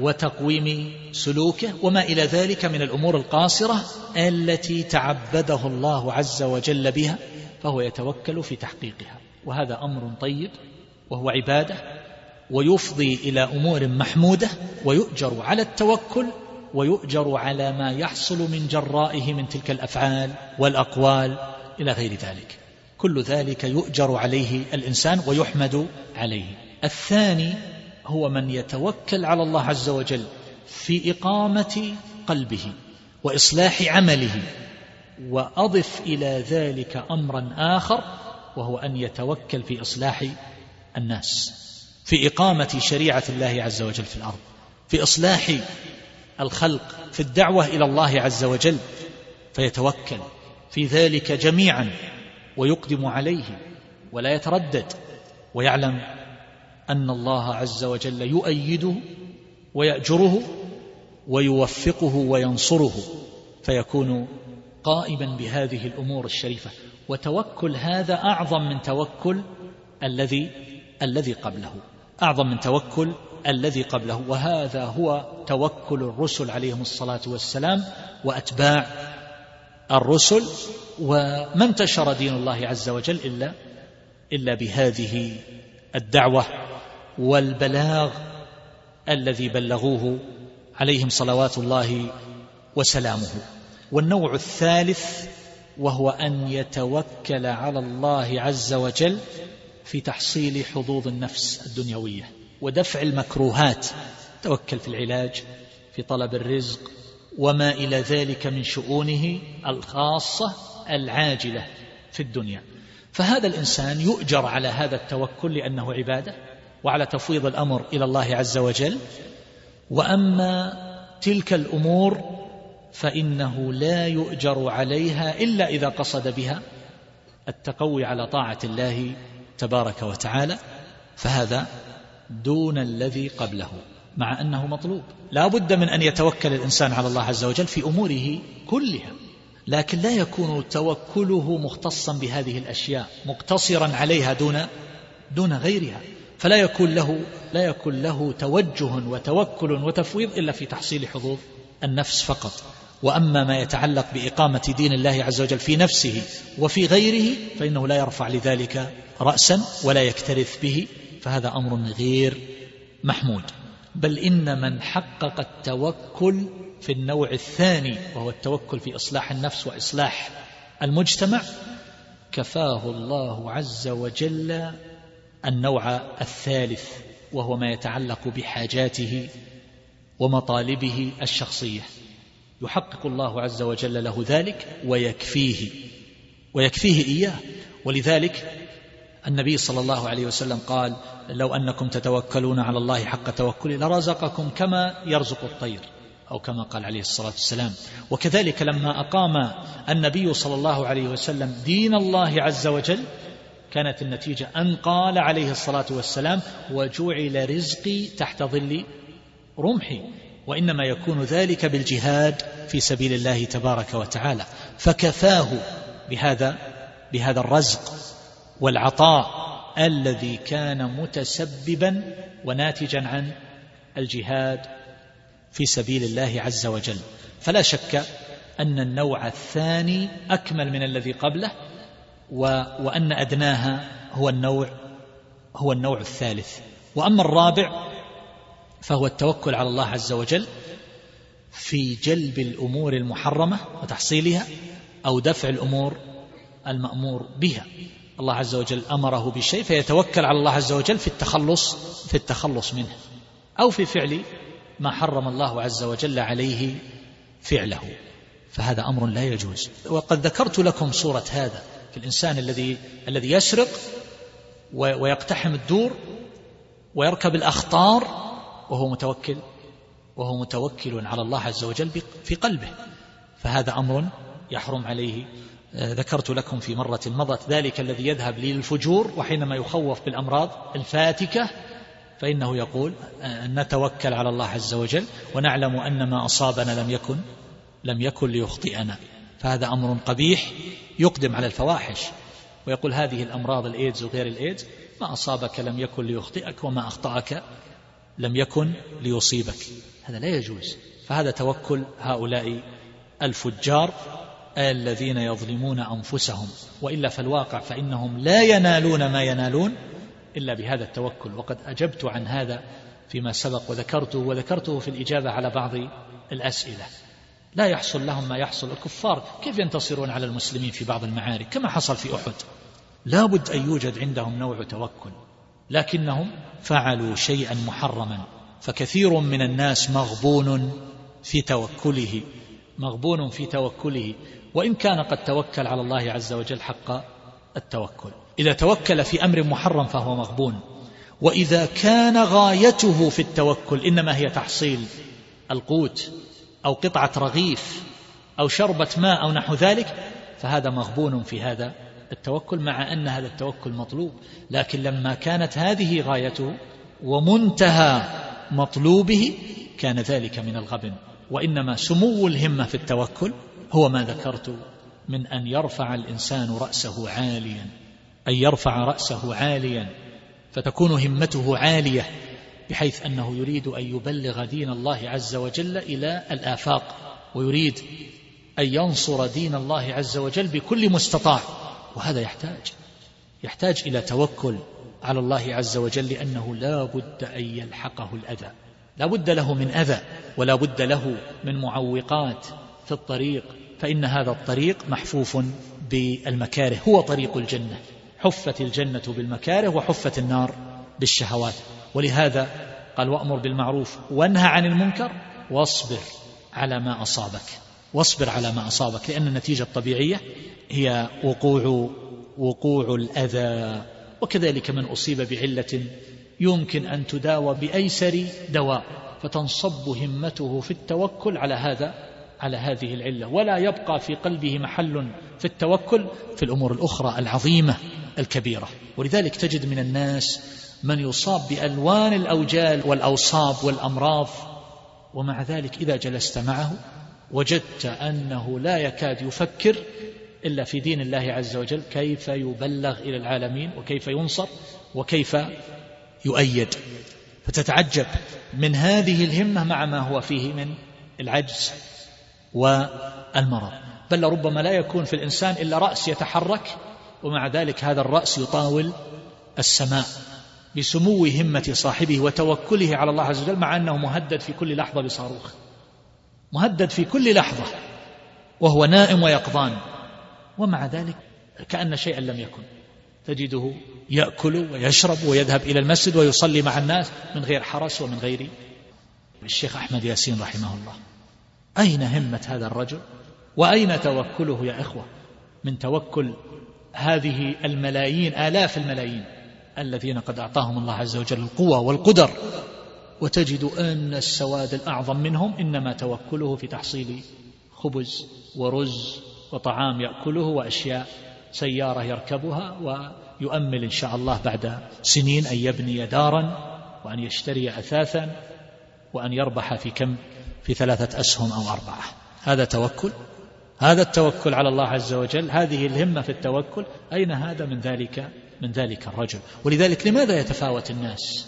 وتقويم سلوكه وما إلى ذلك من الأمور القاصرة التي تعبده الله عز وجل بها فهو يتوكل في تحقيقها. وهذا أمر طيب وهو عبادة ويفضي إلى أمور محمودة ويؤجر على التوكل ويؤجر على ما يحصل من جرائه من تلك الأفعال والأقوال إلى غير ذلك. كل ذلك يؤجر عليه الإنسان ويحمد عليه. الثاني هو من يتوكل على الله عز وجل في إقامة قلبه وإصلاح عمله وأضف إلى ذلك أمرا آخر وهو أن يتوكل في إصلاح الناس في إقامة شريعة الله عز وجل في الأرض في إصلاح الخلق في الدعوة إلى الله عز وجل فيتوكل. في ذلك جميعا ويقدم عليه ولا يتردد ويعلم أن الله عز وجل يؤيده ويأجره ويوفقه وينصره فيكون قائما بهذه الأمور الشريفة. وتوكل هذا أعظم من توكل الذي الذي قبله. أعظم من توكل الذي قبله. وهذا هو توكل الرسل عليهم الصلاة والسلام وأتباع الرسل وما انتشر دين الله عز وجل إلا إلا بهذه الدعوة والبلاغ الذي بلغوه عليهم صلوات الله وسلامه. والنوع الثالث وهو أن يتوكل على الله عز وجل في تحصيل حظوظ النفس الدنيوية ودفع المكروهات. توكل في العلاج في طلب الرزق وما إلى ذلك من شؤونه الخاصة العاجلة في الدنيا. فهذا الإنسان يؤجر على هذا التوكل لأنه عبادة وعلى تفويض الأمر إلى الله عز وجل. وأما تلك الأمور فإنه لا يؤجر عليها إلا إذا قصد بها التقوي على طاعة الله تبارك وتعالى فهذا دون الذي قبله. مع أنه مطلوب. لا بد من أن يتوكل الإنسان على الله عز وجل في أموره كلها. لكن لا يكون توكله مختصا بهذه الأشياء مقتصرا عليها دون دون غيرها. فلا يكون له لا يكون له توجه وتوكل وتفويض إلا في تحصيل حظوظ النفس فقط. وأما ما يتعلق بإقامة دين الله عز وجل في نفسه وفي غيره فإنه لا يرفع لذلك رأسا ولا يكترث به فهذا أمر غير محمود. بل إن من حقق التوكل في النوع الثاني وهو التوكل في إصلاح النفس وإصلاح المجتمع كفاه الله عز وجل النوع الثالث وهو ما يتعلق بحاجاته ومطالبه الشخصية. يحقق الله عز وجل له ذلك ويكفيه ويكفيه إياه. ولذلك النبي صلى الله عليه وسلم قال لو أنكم تتوكلون على الله حق توكله لرزقكم كما يرزق الطير أو كما قال عليه الصلاة والسلام. وكذلك لما أقام النبي صلى الله عليه وسلم دين الله عز وجل كانت النتيجة أن قال عليه الصلاة والسلام وجعل رزقي تحت ظل رمحي وإنما يكون ذلك بالجهاد في سبيل الله تبارك وتعالى. فكفاه بهذا بهذا الرزق. والعطاء الذي كان متسببا وناتجا عن الجهاد في سبيل الله عز وجل. فلا شك أن النوع الثاني أكمل من الذي قبله و وأن أدناها هو النوع هو النوع الثالث. وأما الرابع فهو التوكل على الله عز وجل في جلب الأمور المحرمة وتحصيلها أو دفع الأمور المأمور بها. الله عز وجل أمره بشيء فيتوكل على الله عز وجل في التخلص في التخلص منه أو في فعل ما حرم الله عز وجل عليه فعله. فهذا أمر لا يجوز. وقد ذكرت لكم صورة هذا في الإنسان الذي الذي يسرق ويقتحم الدور ويركب الأخطار وهو متوكل وهو متوكل على الله عز وجل في قلبه. فهذا أمر يحرم عليه. ذكرت لكم في مرة مضت ذلك الذي يذهب للفجور وحينما يخوف بالأمراض الفاتكة فإنه يقول آه، نتوكل على الله عز وجل ونعلم أن ما أصابنا لم يكن لم يكن ليخطئنا. فهذا أمر قبيح يقدم على الفواحش. ويقول هذه الأمراض الإيدز وغير الإيدز ما أصابك لم يكن ليخطئك وما أخطأك لم يكن ليصيبك. هذا لا يجوز. فهذا توكل هؤلاء الفجار الذين يظلمون أنفسهم وإلا فالواقع فإنهم لا ينالون ما ينالون إلا بهذا التوكل. وقد أجبت عن هذا فيما سبق وذكرته وذكرته في الإجابة على بعض الأسئلة. لا يحصل لهم ما يحصل. الكفار كيف ينتصرون على المسلمين في بعض المعارك؟ كما حصل في أحد. لابد أن يوجد عندهم نوع توكل. لكنهم فعلوا شيئا محرما. فكثير من الناس مغبون في توكله. مغبون في توكله. وإن كان قد توكل على الله عز وجل حق التوكل. إذا توكل في أمر محرم فهو مغبون. وإذا كان غايته في التوكل إنما هي تحصيل القوت أو قطعة رغيف أو شربة ماء أو نحو ذلك فهذا مغبون في هذا التوكل مع أن هذا التوكل مطلوب. لكن لما كانت هذه غايته ومنتهى مطلوبه كان ذلك من الغبن. وإنما سمو الهمة في التوكل هو ما ذكرت من أن يرفع الإنسان رأسه عاليا أن يرفع رأسه عاليا فتكون همته عالية بحيث أنه يريد أن يبلغ دين الله عز وجل إلى الآفاق ويريد أن ينصر دين الله عز وجل بكل مستطاع وهذا يحتاج. يحتاج إلى توكل على الله عز وجل لأنه لا بد أن يلحقه الأذى. لا بد له من أذى ولا بد له من معوقات في الطريق. فإن هذا الطريق محفوف بالمكاره هو طريق الجنة. حفت الجنة بالمكاره وحفت النار بالشهوات. ولهذا قال وأمر بالمعروف وانهى عن المنكر واصبر على ما أصابك. واصبر على ما أصابك لأن النتيجة الطبيعية هي وقوع وقوع الأذى. وكذلك من أصيب بعلة يمكن أن تداوى بأيسر دواء. فتنصب همته في التوكل على هذا على هذه العلة ولا يبقى في قلبه محل في التوكل في الأمور الأخرى العظيمة الكبيرة. ولذلك تجد من الناس من يصاب بألوان الأوجال والأوصاب والأمراض ومع ذلك إذا جلست معه وجدت أنه لا يكاد يفكر إلا في دين الله عز وجل كيف يبلغ إلى العالمين وكيف ينصر وكيف يؤيد. فتتعجب من هذه الهمة مع ما هو فيه من العجز. والمرض. بل ربما لا يكون في الإنسان إلا رأس يتحرك ومع ذلك هذا الرأس يطاول السماء بسمو همة صاحبه وتوكله على الله عز وجل مع أنه مهدد في كل لحظة بصاروخ. مهدد في كل لحظة وهو نائم ويقظان. ومع ذلك كأن شيئا لم يكن. تجده يأكل ويشرب ويذهب إلى المسجد ويصلي مع الناس من غير حرس ومن غير. الشيخ أحمد ياسين رحمه الله. أين همة هذا الرجل؟ وأين توكله يا إخوة؟ من توكل هذه الملايين آلاف الملايين الذين قد أعطاهم الله عز وجل القوة والقدر. وتجد أن السواد الأعظم منهم إنما توكله في تحصيل خبز ورز وطعام يأكله وأشياء سيارة يركبها ويؤمل إن شاء الله بعد سنين أن يبني دارا وأن يشتري أثاثا وأن يربح في كم في ثلاثة أسهم أو أربعة. هذا توكل. هذا التوكل على الله عز وجل. هذه الهمة في التوكل. أين هذا من ذلك؟ من ذلك الرجل. ولذلك لماذا يتفاوت الناس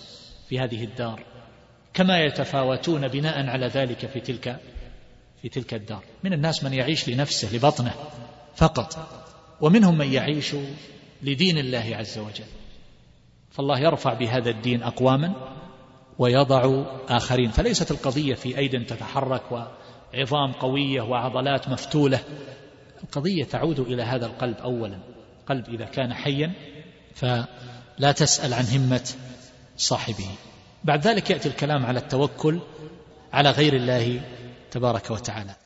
في هذه الدار؟ كما يتفاوتون بناء على ذلك في تلك في تلك الدار. من الناس من يعيش لنفسه لبطنه فقط. ومنهم من يعيش لدين الله عز وجل. فالله يرفع بهذا الدين أقواما ويضع آخرين. فليست القضية في أيد تتحرك وعظام قوية وعضلات مفتولة. القضية تعود إلى هذا القلب أولا. قلب إذا كان حيا فلا تسأل عن همة صاحبه. بعد ذلك يأتي الكلام على التوكل على غير الله تبارك وتعالى.